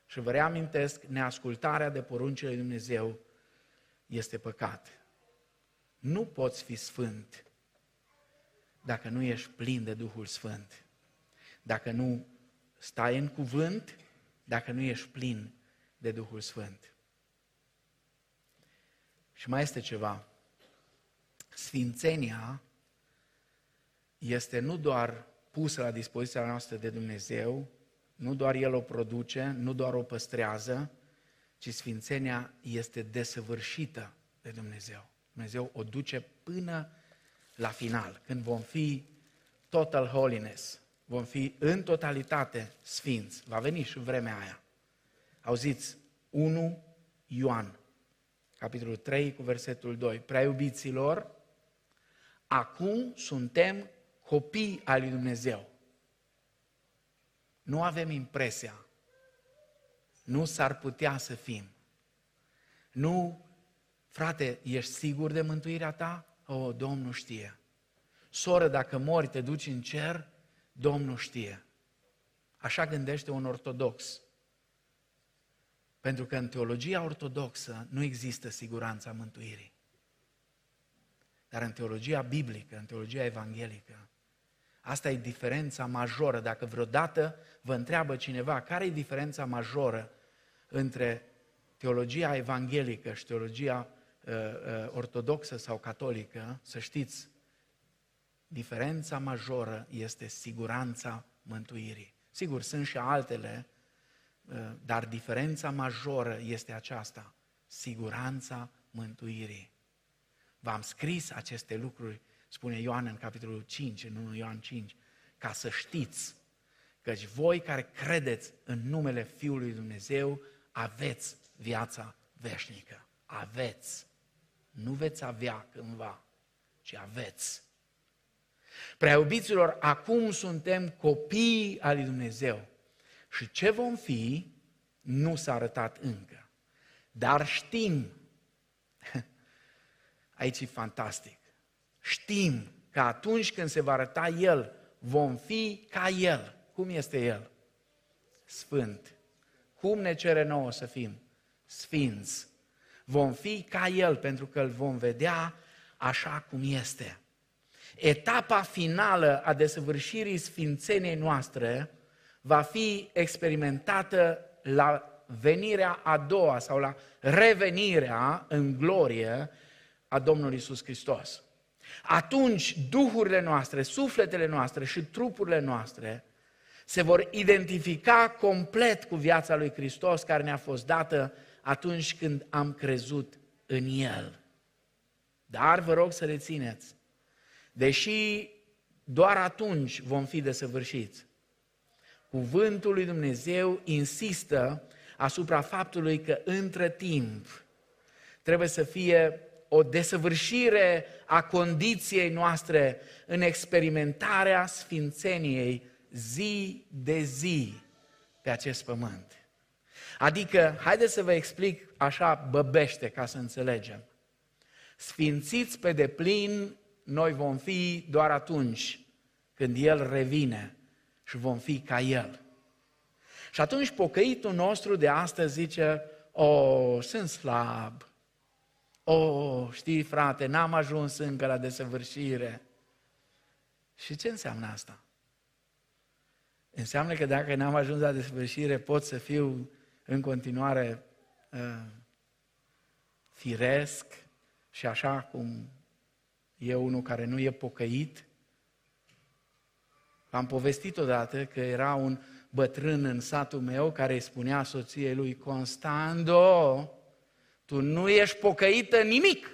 Și vă reamintesc, neascultarea de poruncile lui Dumnezeu este păcat. Nu poți fi sfânt dacă nu ești plin de Duhul Sfânt. Dacă nu stai în cuvânt, dacă nu ești plin de Duhul Sfânt. Și mai este ceva. Sfințenia este nu doar pusă la dispoziția noastră de Dumnezeu, nu doar El o produce, nu doar o păstrează, ci sfințenia este desăvârșită de Dumnezeu. Dumnezeu o duce până la final, când vom fi total holiness, vom fi în totalitate sfinți. Va veni și vremea aia. Auziți, 1 Ioan, capitolul 3 cu versetul 2. Prea iubiților, acum suntem copii al lui Dumnezeu. Nu avem impresia, nu s-ar putea să fim. Nu, frate, ești sigur de mântuirea ta? O, oh, Domnul știe. Soră, dacă mori, te duci în cer? Domnul știe. Așa gândește un ortodox. Pentru că în teologia ortodoxă nu există siguranța mântuirii. Dar în teologia biblică, în teologia evanghelică, asta e diferența majoră. Dacă vreodată vă întreabă cineva care e diferența majoră între teologia evanghelică și teologia uh, uh, ortodoxă sau catolică, să știți, diferența majoră este siguranța mântuirii. Sigur, sunt și altele, uh, dar diferența majoră este aceasta, siguranța mântuirii. V-am scris aceste lucruri, spune Ioan în capitolul 5, în 1 Ioan 5, ca să știți căci voi care credeți în numele Fiului Dumnezeu aveți viața veșnică. Aveți. Nu veți avea cândva, ci aveți. Prea iubiților, acum suntem copii al lui Dumnezeu. Și ce vom fi, nu s-a arătat încă. Dar știm, [LAUGHS] aici e fantastic, știm că atunci când se va arăta El, vom fi ca El. Cum este El? Sfânt. Cum ne cere nouă să fim? Sfinți. Vom fi ca El pentru că îl vom vedea așa cum este etapa finală a desăvârșirii sfințeniei noastre va fi experimentată la venirea a doua sau la revenirea în glorie a Domnului Isus Hristos. Atunci duhurile noastre, sufletele noastre și trupurile noastre se vor identifica complet cu viața lui Hristos care ne-a fost dată atunci când am crezut în El. Dar vă rog să rețineți, Deși doar atunci vom fi desăvârșiți. Cuvântul lui Dumnezeu insistă asupra faptului că între timp trebuie să fie o desăvârșire a condiției noastre în experimentarea sfințeniei zi de zi pe acest pământ. Adică, haideți să vă explic așa băbește ca să înțelegem. Sfințiți pe deplin noi vom fi doar atunci când El revine și vom fi ca El. Și atunci pocăitul nostru de astăzi zice, o, oh, sunt slab, o, oh, știi frate, n-am ajuns încă la desăvârșire. Și ce înseamnă asta? Înseamnă că dacă n-am ajuns la desăvârșire, pot să fiu în continuare uh, firesc și așa cum e unul care nu e pocăit. Am povestit odată că era un bătrân în satul meu care îi spunea soției lui, Constando, tu nu ești pocăită nimic.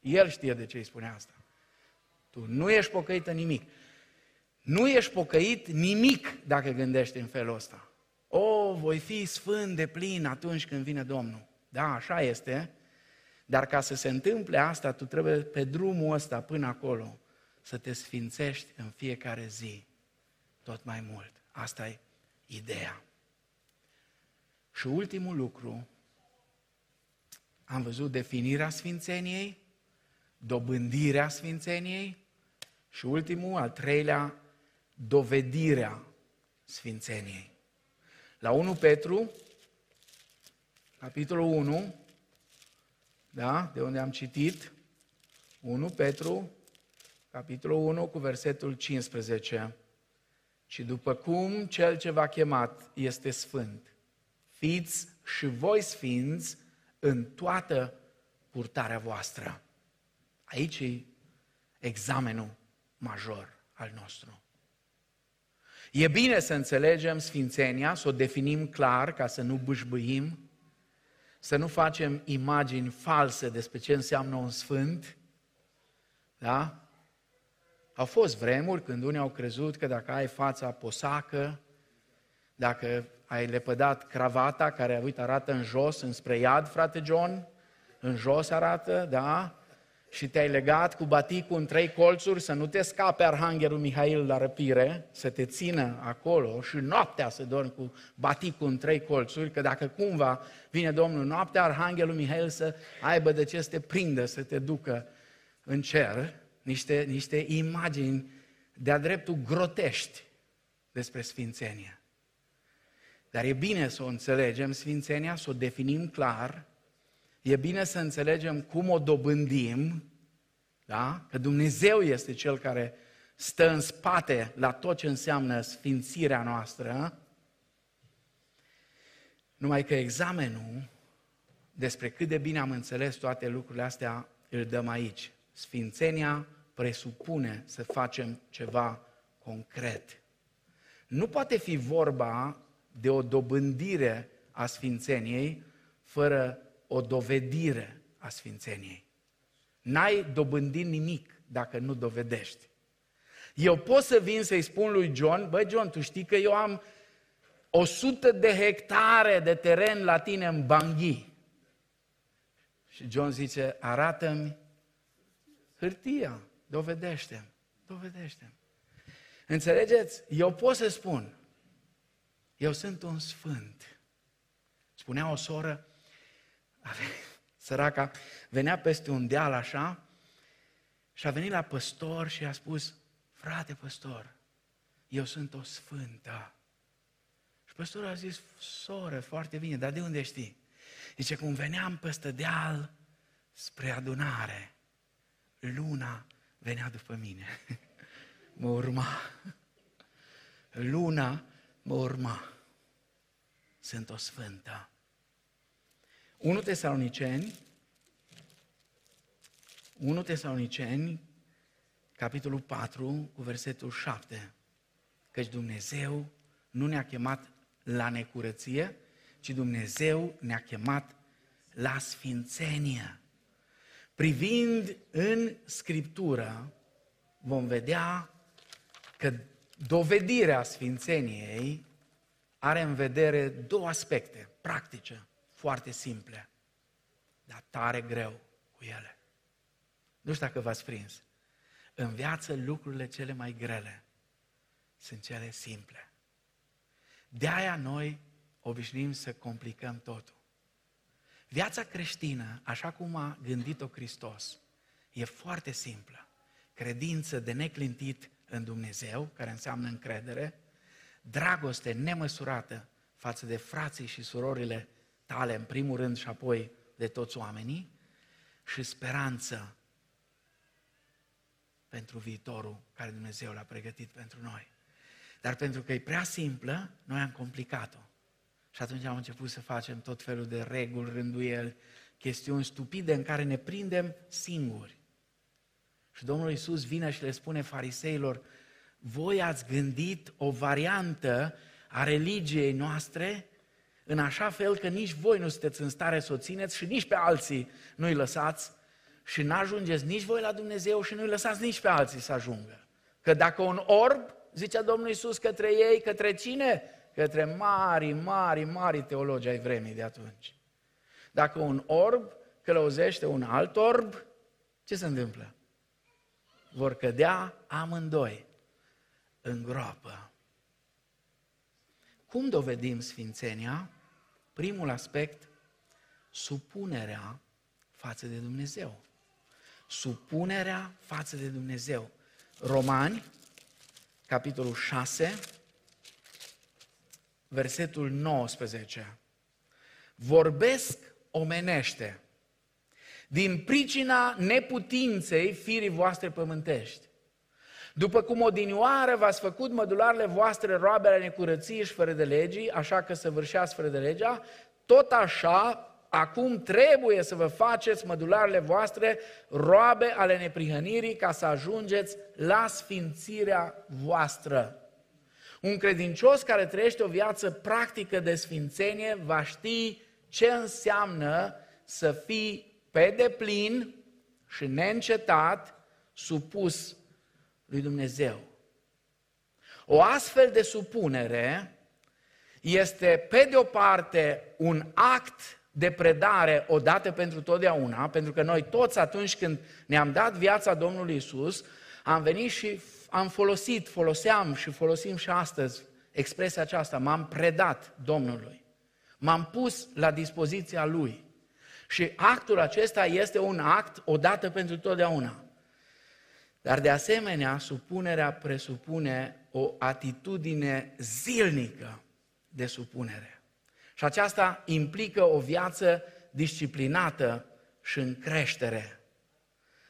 El știe de ce îi spune asta. Tu nu ești pocăită nimic. Nu ești pocăit nimic dacă gândești în felul ăsta. O, voi fi sfânt de plin atunci când vine Domnul. Da, așa este. Dar ca să se întâmple asta, tu trebuie pe drumul ăsta până acolo să te sfințești în fiecare zi tot mai mult. Asta e ideea. Și ultimul lucru, am văzut definirea sfințeniei, dobândirea sfințeniei și ultimul, al treilea, dovedirea sfințeniei. La 1 Petru, capitolul 1, da? de unde am citit, 1 Petru, capitolul 1, cu versetul 15. Și după cum cel ce v-a chemat este sfânt, fiți și voi sfinți în toată purtarea voastră. Aici e examenul major al nostru. E bine să înțelegem sfințenia, să o definim clar ca să nu bâșbâim, să nu facem imagini false despre ce înseamnă un sfânt, da? Au fost vremuri când unii au crezut că dacă ai fața posacă, dacă ai lepădat cravata care, uite, arată în jos, înspre iad, frate John, în jos arată, da? Și te-ai legat cu baticul în trei colțuri să nu te scape Arhanghelul Mihail la răpire, să te țină acolo și noaptea să dormi cu baticul în trei colțuri, că dacă cumva vine Domnul noaptea, Arhanghelul Mihail să aibă de ce să te prindă, să te ducă în cer, niște, niște imagini de-a dreptul grotești despre Sfințenia. Dar e bine să o înțelegem, Sfințenia, să o definim clar, e bine să înțelegem cum o dobândim, da? că Dumnezeu este Cel care stă în spate la tot ce înseamnă sfințirea noastră, numai că examenul despre cât de bine am înțeles toate lucrurile astea îl dăm aici. Sfințenia presupune să facem ceva concret. Nu poate fi vorba de o dobândire a sfințeniei fără o dovedire a sfințeniei. N-ai dobândit nimic dacă nu dovedești. Eu pot să vin să-i spun lui John, băi John, tu știi că eu am 100 de hectare de teren la tine în Banghi. Și John zice, arată-mi hârtia, dovedește dovedește Înțelegeți? Eu pot să spun, eu sunt un sfânt. Spunea o soră, săraca, venea peste un deal așa și a venit la păstor și a spus, frate păstor, eu sunt o sfântă. Și păstorul a zis, soră, foarte bine, dar de unde știi? Zice, cum veneam peste deal spre adunare, luna venea după mine. [LAUGHS] mă urma. Luna mă urma. Sunt o sfântă. 1 Tesaloniceni, 1 Tesaloniceni, capitolul 4, cu versetul 7. Căci Dumnezeu nu ne-a chemat la necurăție, ci Dumnezeu ne-a chemat la sfințenie. Privind în Scriptură, vom vedea că dovedirea sfințeniei are în vedere două aspecte practice, foarte simple, dar tare greu cu ele. Nu știu dacă v-ați prins. În viață lucrurile cele mai grele sunt cele simple. De aia noi obișnuim să complicăm totul. Viața creștină, așa cum a gândit-o Hristos, e foarte simplă. Credință de neclintit în Dumnezeu, care înseamnă încredere, dragoste nemăsurată față de frații și surorile tale, în primul rând și apoi de toți oamenii, și speranță pentru viitorul care Dumnezeu l-a pregătit pentru noi. Dar pentru că e prea simplă, noi am complicat-o. Și atunci am început să facem tot felul de reguli, rânduieli, chestiuni stupide în care ne prindem singuri. Și Domnul Iisus vine și le spune fariseilor, voi ați gândit o variantă a religiei noastre în așa fel că nici voi nu sunteți în stare să o țineți și nici pe alții nu-i lăsați și n-ajungeți nici voi la Dumnezeu și nu-i lăsați nici pe alții să ajungă. Că dacă un orb, zicea Domnul Iisus către ei, către cine? Către mari, mari, mari teologi ai vremii de atunci. Dacă un orb călăuzește un alt orb, ce se întâmplă? Vor cădea amândoi în groapă. Cum dovedim sfințenia? Primul aspect, supunerea față de Dumnezeu. Supunerea față de Dumnezeu. Romani, capitolul 6, versetul 19. Vorbesc omenește din pricina neputinței firii voastre pământești. După cum odinioară v-ați făcut mădularele voastre roabele necurăției și fără de legii, așa că să vârșeați fără de legea, tot așa, acum trebuie să vă faceți mădularele voastre roabe ale neprihănirii ca să ajungeți la sfințirea voastră. Un credincios care trăiește o viață practică de sfințenie va ști ce înseamnă să fii pe deplin și neîncetat supus lui Dumnezeu. O astfel de supunere este, pe de o parte, un act de predare odată pentru totdeauna, pentru că noi toți atunci când ne-am dat viața Domnului Isus, am venit și am folosit, foloseam și folosim și astăzi expresia aceasta, m-am predat Domnului. M-am pus la dispoziția Lui. Și actul acesta este un act odată pentru totdeauna. Dar de asemenea, supunerea presupune o atitudine zilnică de supunere. Și aceasta implică o viață disciplinată și în creștere.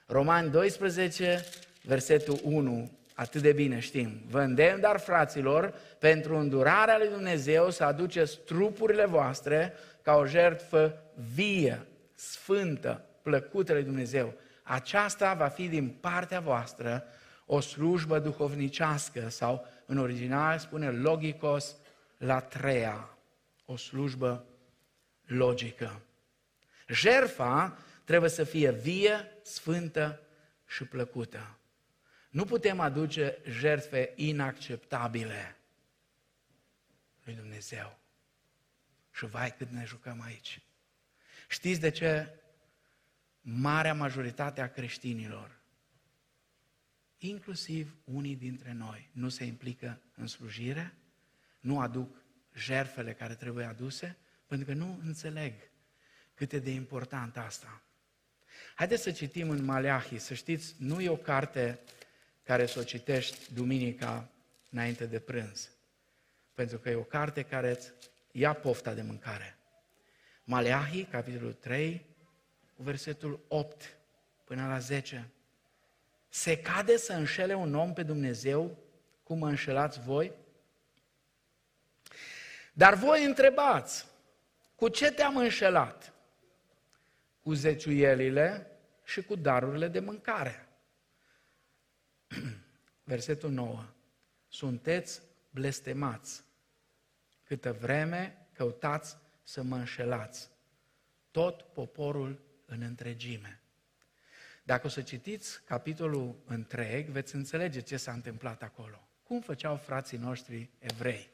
Romani 12, versetul 1, atât de bine știm. Vă îndemn, dar fraților, pentru îndurarea lui Dumnezeu să aduceți trupurile voastre ca o jertfă vie, sfântă, plăcută lui Dumnezeu. Aceasta va fi din partea voastră o slujbă duhovnicească sau în original spune logikos la treia, o slujbă logică. Jerfa trebuie să fie vie, sfântă și plăcută. Nu putem aduce jertfe inacceptabile lui Dumnezeu. Și vai cât ne jucăm aici. Știți de ce marea majoritate a creștinilor, inclusiv unii dintre noi, nu se implică în slujire, nu aduc jertfele care trebuie aduse, pentru că nu înțeleg cât e de important asta. Haideți să citim în Maleahi, să știți, nu e o carte care să o citești duminica înainte de prânz, pentru că e o carte care îți ia pofta de mâncare. Maleahi, capitolul 3, cu versetul 8 până la 10. Se cade să înșele un om pe Dumnezeu cum mă înșelați voi? Dar voi întrebați, cu ce te-am înșelat? Cu zeciuielile și cu darurile de mâncare. [CLEARS THROAT] Versetul 9. Sunteți blestemați, câtă vreme căutați să mă înșelați. Tot poporul în întregime. Dacă o să citiți capitolul întreg, veți înțelege ce s-a întâmplat acolo. Cum făceau frații noștri evrei.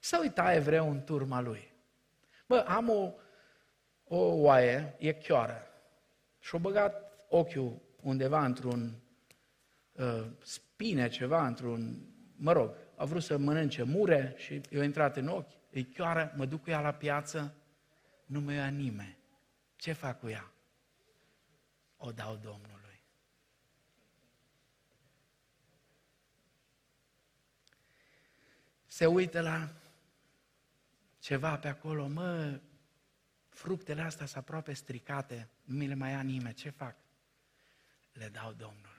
Să uita evreu în turma lui. Bă, am o, o oaie, e chioară, și-o băgat ochiul undeva într-un uh, spine, ceva, într-un, mă rog, a vrut să mănânce mure și i-a intrat în ochi, e chioară, mă duc cu ea la piață, nu mă ia nimeni. Ce fac cu ea? O dau Domnului. Se uită la ceva pe acolo, mă, fructele astea sunt aproape stricate, nu mi le mai ia nimeni, ce fac? Le dau Domnului.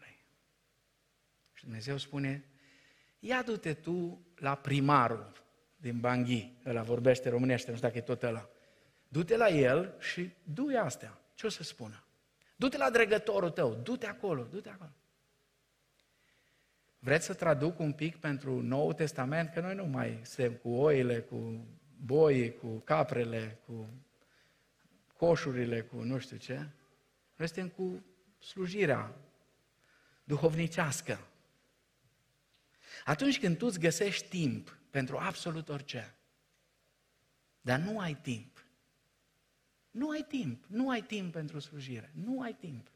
Și Dumnezeu spune, ia du-te tu la primarul din Banghi, ăla vorbește românește, nu știu dacă e tot ăla. Du-te la el și du astea. Ce o să spună? Du-te la dregătorul tău, du-te acolo, du-te acolo. Vreți să traduc un pic pentru Noul Testament? Că noi nu mai suntem cu oile, cu boii, cu caprele, cu coșurile, cu nu știu ce. Noi suntem cu slujirea duhovnicească. Atunci când tu îți găsești timp pentru absolut orice, dar nu ai timp nu ai timp, nu ai timp pentru slujire, nu ai timp.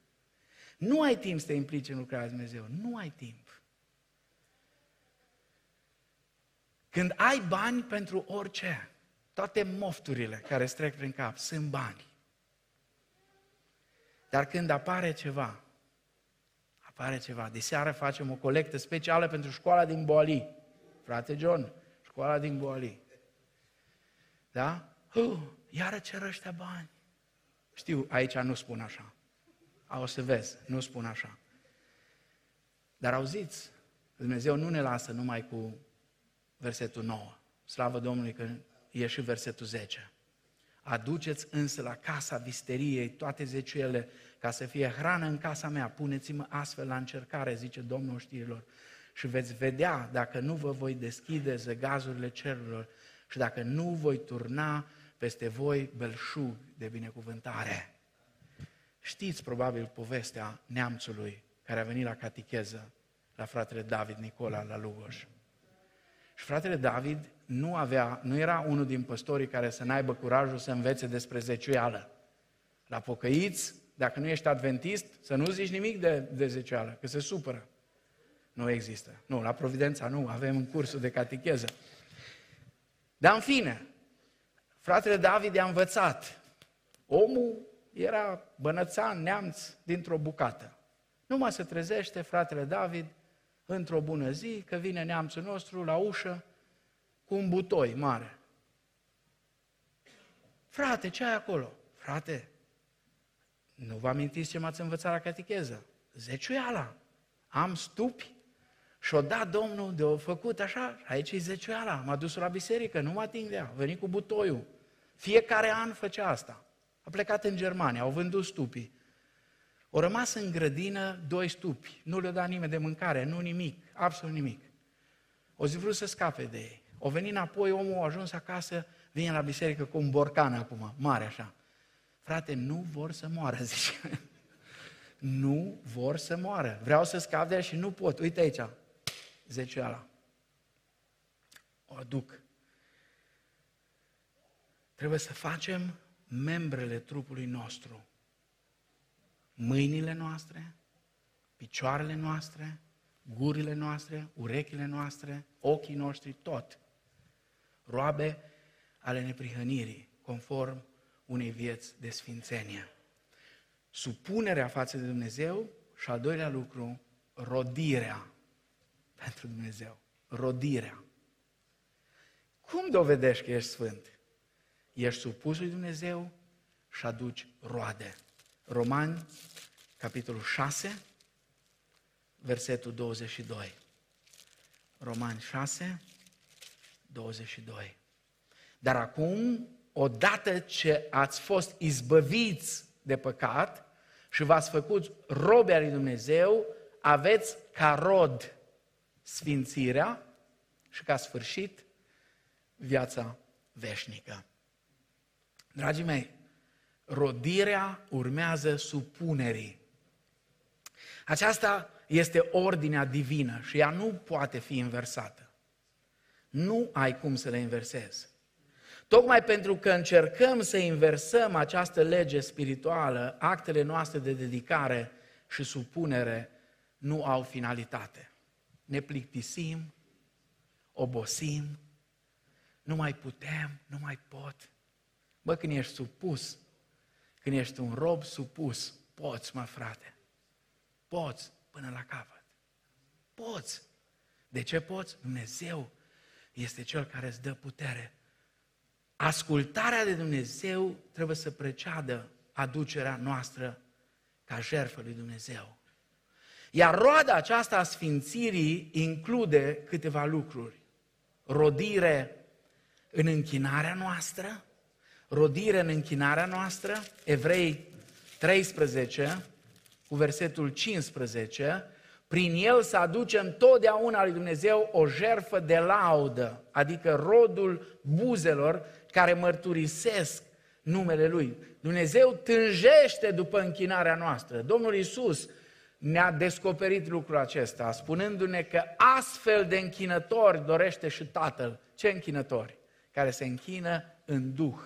Nu ai timp să te implici în lucrarea lui Dumnezeu, nu ai timp. Când ai bani pentru orice, toate mofturile care strec prin cap sunt bani. Dar când apare ceva, apare ceva. De seară facem o colectă specială pentru școala din Boali. Frate John, școala din Boali. Da? Uh, iară cer ăștia bani. Știu, aici nu spun așa. A, o să vezi, nu spun așa. Dar auziți, Dumnezeu nu ne lasă numai cu versetul 9. Slavă Domnului că e și versetul 10. Aduceți însă la casa visteriei toate zeciuiele ca să fie hrană în casa mea. Puneți-mă astfel la încercare, zice Domnul știrilor, și veți vedea dacă nu vă voi deschide zăgazurile cerurilor și dacă nu voi turna peste voi belșug de binecuvântare. Știți probabil povestea neamțului care a venit la catecheză la fratele David Nicola la Lugoj. Și fratele David nu, avea, nu era unul din păstorii care să n-aibă curajul să învețe despre zeciuială. La pocăiți, dacă nu ești adventist, să nu zici nimic de, de zeciuială, că se supără. Nu există. Nu, la Providența nu, avem un cursul de catecheză. Dar în fine, fratele David a învățat. Omul era bănățan, neamț, dintr-o bucată. Numai se trezește fratele David într-o bună zi, că vine neamțul nostru la ușă cu un butoi mare. Frate, ce ai acolo? Frate, nu vă amintiți ce m-ați învățat la catecheză? Zeciuiala. Am stupi și o dat Domnul de o făcut așa, aici e zeciuiala, m-a dus la biserică, nu mă atingea, a venit cu butoiul. Fiecare an făcea asta. A plecat în Germania, au vândut stupii. Au rămas în grădină doi stupi, nu le-a dat nimeni de mâncare, nu nimic, absolut nimic. O zi vrut să scape de ei. O venit înapoi, omul a ajuns acasă, vine la biserică cu un borcan acum, mare așa. Frate, nu vor să moară, [LAUGHS] zice. nu vor să moară. Vreau să scap de și nu pot. Uite aici, zecioala. O aduc. Trebuie să facem membrele trupului nostru. Mâinile noastre, picioarele noastre, gurile noastre, urechile noastre, ochii noștri, tot. Roabe ale neprihănirii, conform unei vieți de sfințenie. Supunerea față de Dumnezeu și al doilea lucru, rodirea pentru Dumnezeu. Rodirea. Cum dovedești că ești sfânt? Ești supus lui Dumnezeu și aduci roade. Romani, capitolul 6, versetul 22. Romani 6, 22. Dar acum, odată ce ați fost izbăviți de păcat și v-ați făcut robe al lui Dumnezeu, aveți ca rod sfințirea și ca sfârșit viața veșnică. Dragii mei, rodirea urmează supunerii. Aceasta este ordinea divină și ea nu poate fi inversată. Nu ai cum să le inversezi. Tocmai pentru că încercăm să inversăm această lege spirituală, actele noastre de dedicare și supunere nu au finalitate. Ne plictisim, obosim, nu mai putem, nu mai pot. Bă, când ești supus, când ești un rob supus, poți, mă, frate. Poți până la capăt. Poți. De ce poți? Dumnezeu este Cel care îți dă putere. Ascultarea de Dumnezeu trebuie să preceadă aducerea noastră ca jertfă lui Dumnezeu. Iar roada aceasta a sfințirii include câteva lucruri. Rodire în închinarea noastră, rodire în închinarea noastră, Evrei 13, cu versetul 15, prin el să aducem totdeauna lui Dumnezeu o jerfă de laudă, adică rodul buzelor care mărturisesc numele Lui. Dumnezeu tânjește după închinarea noastră. Domnul Isus ne-a descoperit lucrul acesta, spunându-ne că astfel de închinători dorește și Tatăl. Ce închinători? Care se închină în Duh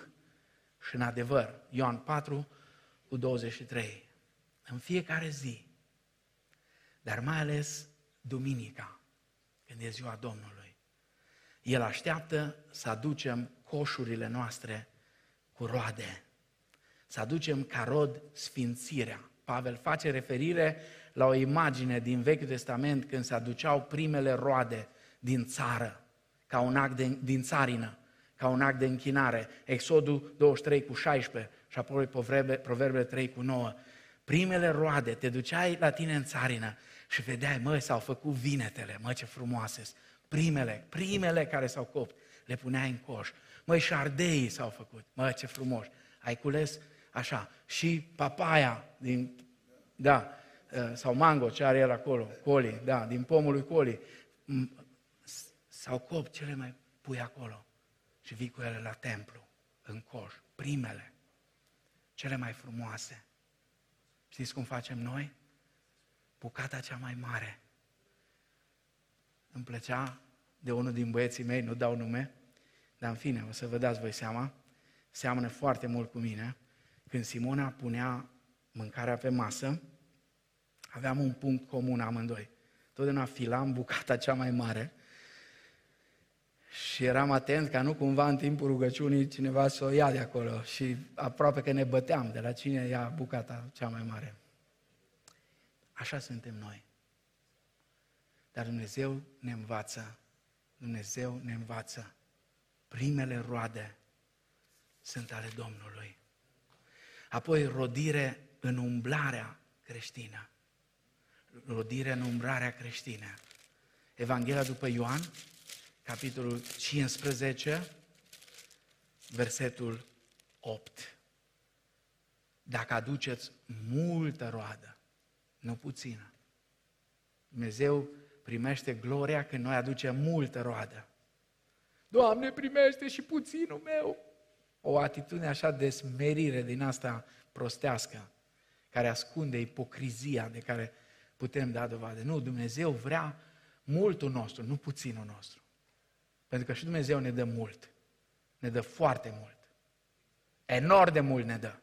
și în adevăr. Ioan 4 cu 23. În fiecare zi, dar mai ales duminica, când e ziua Domnului. El așteaptă să aducem coșurile noastre cu roade, să aducem ca rod sfințirea. Pavel face referire la o imagine din Vechiul Testament când se aduceau primele roade din țară, ca un act de, din țarină ca un act de închinare. Exodul 23 cu 16 și apoi Proverbe, Proverbele 3 cu 9. Primele roade, te duceai la tine în țarină și vedeai, măi, s-au făcut vinetele, mă, ce frumoase Primele, primele care s-au copt, le puneai în coș. Măi, și șardeii s-au făcut, mă, ce frumos. Ai cules așa, și papaya din, da, ă, sau mango, ce are el acolo, coli, da, din pomul lui coli. S-au copt cele mai pui acolo și vii cu ele la templu. în coș, primele, cele mai frumoase. Știți cum facem noi? Bucata cea mai mare. Îmi plăcea de unul din băieții mei, nu dau nume, dar în fine, o să vă dați voi seama, seamănă foarte mult cu mine. Când Simona punea mâncarea pe masă, aveam un punct comun amândoi. Totdeauna filam bucata cea mai mare și eram atent ca nu cumva în timpul rugăciunii cineva să o ia de acolo și aproape că ne băteam de la cine ia bucata cea mai mare. Așa suntem noi. Dar Dumnezeu ne învață, Dumnezeu ne învață. Primele roade sunt ale Domnului. Apoi rodire în umblarea creștină. Rodire în umblarea creștină. Evanghelia după Ioan, capitolul 15, versetul 8. Dacă aduceți multă roadă, nu puțină, Dumnezeu primește gloria când noi aducem multă roadă. Doamne, primește și puținul meu. O atitudine așa de smerire din asta prostească, care ascunde ipocrizia de care putem da dovadă. Nu, Dumnezeu vrea multul nostru, nu puținul nostru. Pentru că și Dumnezeu ne dă mult. Ne dă foarte mult. Enorm de mult ne dă.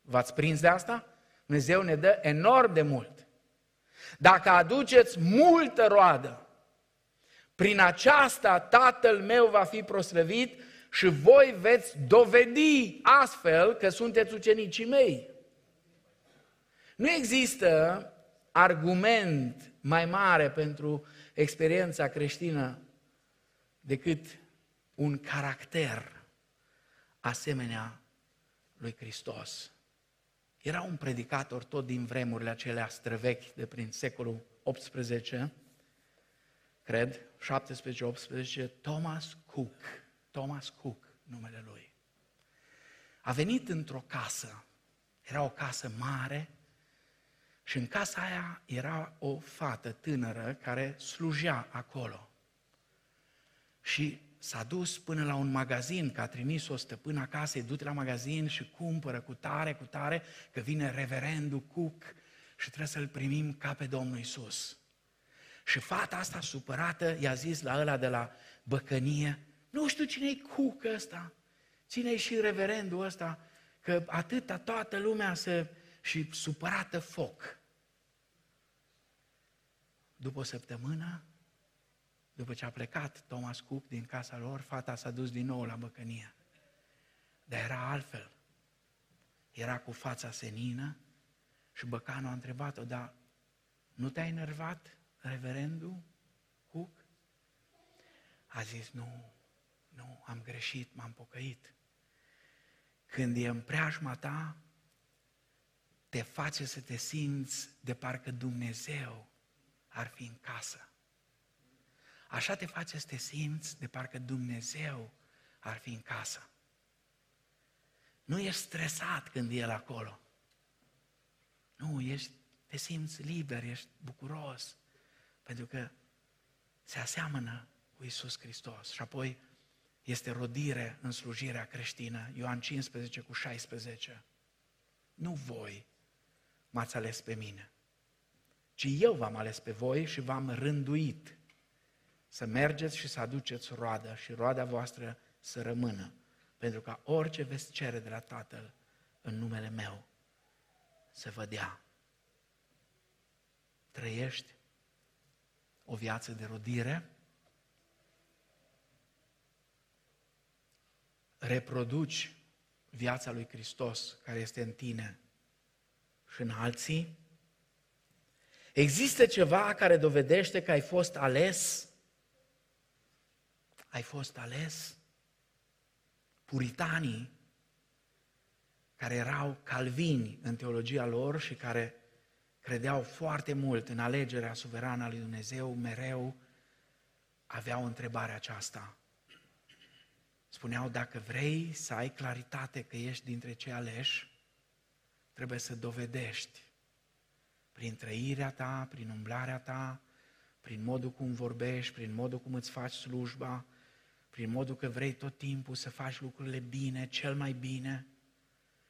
V-ați prins de asta? Dumnezeu ne dă enorm de mult. Dacă aduceți multă roadă, prin aceasta Tatăl meu va fi proslăvit și voi veți dovedi astfel că sunteți ucenicii mei. Nu există argument mai mare pentru experiența creștină decât un caracter asemenea lui Hristos. Era un predicator tot din vremurile acelea străvechi de prin secolul 18, cred, 17-18, Thomas Cook. Thomas Cook, numele lui. A venit într-o casă, era o casă mare, și în casa aia era o fată tânără care slujea acolo. Și s-a dus până la un magazin, că a trimis-o stăpân acasă, îi du la magazin și cumpără cu tare, cu tare, că vine reverendul Cook și trebuie să-l primim ca pe Domnul Isus. Și fata asta supărată i-a zis la ăla de la băcănie, nu știu cine-i Cook ăsta, cine-i și reverendul ăsta, că atâta toată lumea să... și supărată foc. După o săptămână, după ce a plecat Thomas Cook din casa lor, fata s-a dus din nou la băcănie. Dar era altfel. Era cu fața senină și băcanul a întrebat-o, dar nu te-ai enervat, reverendul Cook? A zis, nu, nu, am greșit, m-am pocăit. Când e în preajma ta, te face să te simți de parcă Dumnezeu ar fi în casă. Așa te face să te simți de parcă Dumnezeu ar fi în casă. Nu ești stresat când e el acolo. Nu, ești, te simți liber, ești bucuros, pentru că se aseamănă cu Isus Hristos. Și apoi este rodire în slujirea creștină, Ioan 15 cu 16. Nu voi m-ați ales pe mine, ci eu v-am ales pe voi și v-am rânduit să mergeți și să aduceți roada și roada voastră să rămână, pentru ca orice veți cere de la Tatăl în numele meu să vă dea. Trăiești o viață de rodire, reproduci viața lui Hristos care este în tine și în alții, Există ceva care dovedește că ai fost ales? Ai fost ales? Puritanii, care erau calvini în teologia lor și care credeau foarte mult în alegerea suverană a lui Dumnezeu, mereu aveau întrebarea aceasta. Spuneau, dacă vrei să ai claritate că ești dintre cei aleși, trebuie să dovedești prin trăirea ta, prin umblarea ta, prin modul cum vorbești, prin modul cum îți faci slujba, prin modul că vrei tot timpul să faci lucrurile bine, cel mai bine,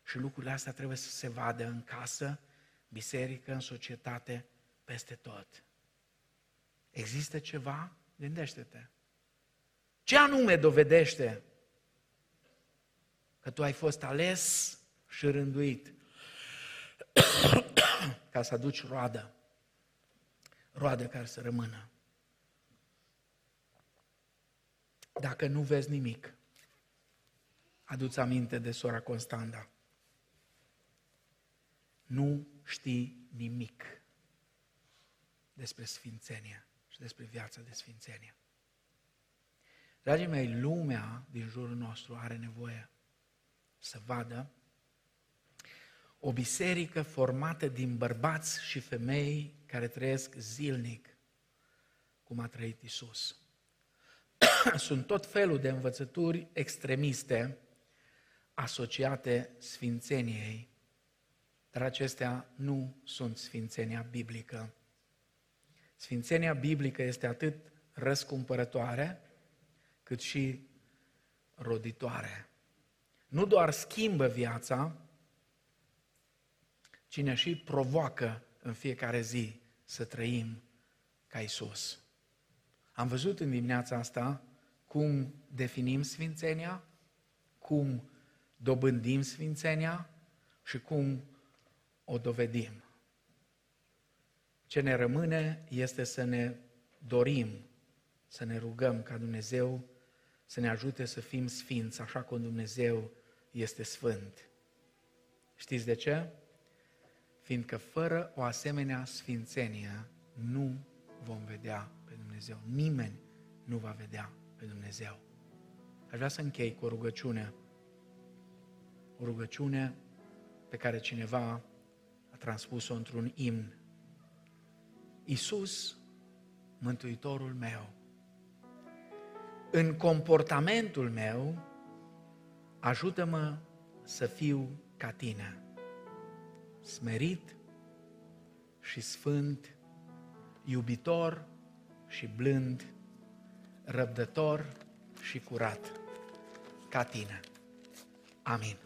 și lucrurile astea trebuie să se vadă în casă, biserică, în societate, peste tot. Există ceva? Gândește-te. Ce anume dovedește că tu ai fost ales și rânduit [COUGHS] ca să aduci roadă, roadă care să rămână. Dacă nu vezi nimic, aduți aminte de sora Constanda. Nu știi nimic despre sfințenia și despre viața de sfințenie. Dragii mei, lumea din jurul nostru are nevoie să vadă o biserică formată din bărbați și femei care trăiesc zilnic cum a trăit Isus. [COUGHS] Sunt tot felul de învățături extremiste asociate sfințeniei, dar acestea nu sunt sfințenia biblică. Sfințenia biblică este atât răscumpărătoare, cât și roditoare. Nu doar schimbă viața, ci ne și provoacă în fiecare zi să trăim ca Isus. Am văzut în dimineața asta cum definim sfințenia, cum dobândim sfințenia și cum o dovedim. Ce ne rămâne este să ne dorim, să ne rugăm ca Dumnezeu să ne ajute să fim sfinți, așa cum Dumnezeu este sfânt. Știți de ce? Fiindcă fără o asemenea sfințenie nu vom vedea pe Dumnezeu. Nimeni nu va vedea pe Dumnezeu. Aș vrea să închei cu o rugăciune. O rugăciune pe care cineva a transpus-o într-un imn. Iisus, Mântuitorul meu, în comportamentul meu, ajută-mă să fiu ca tine, smerit și sfânt, iubitor și blând, răbdător și curat, ca tine. Amin.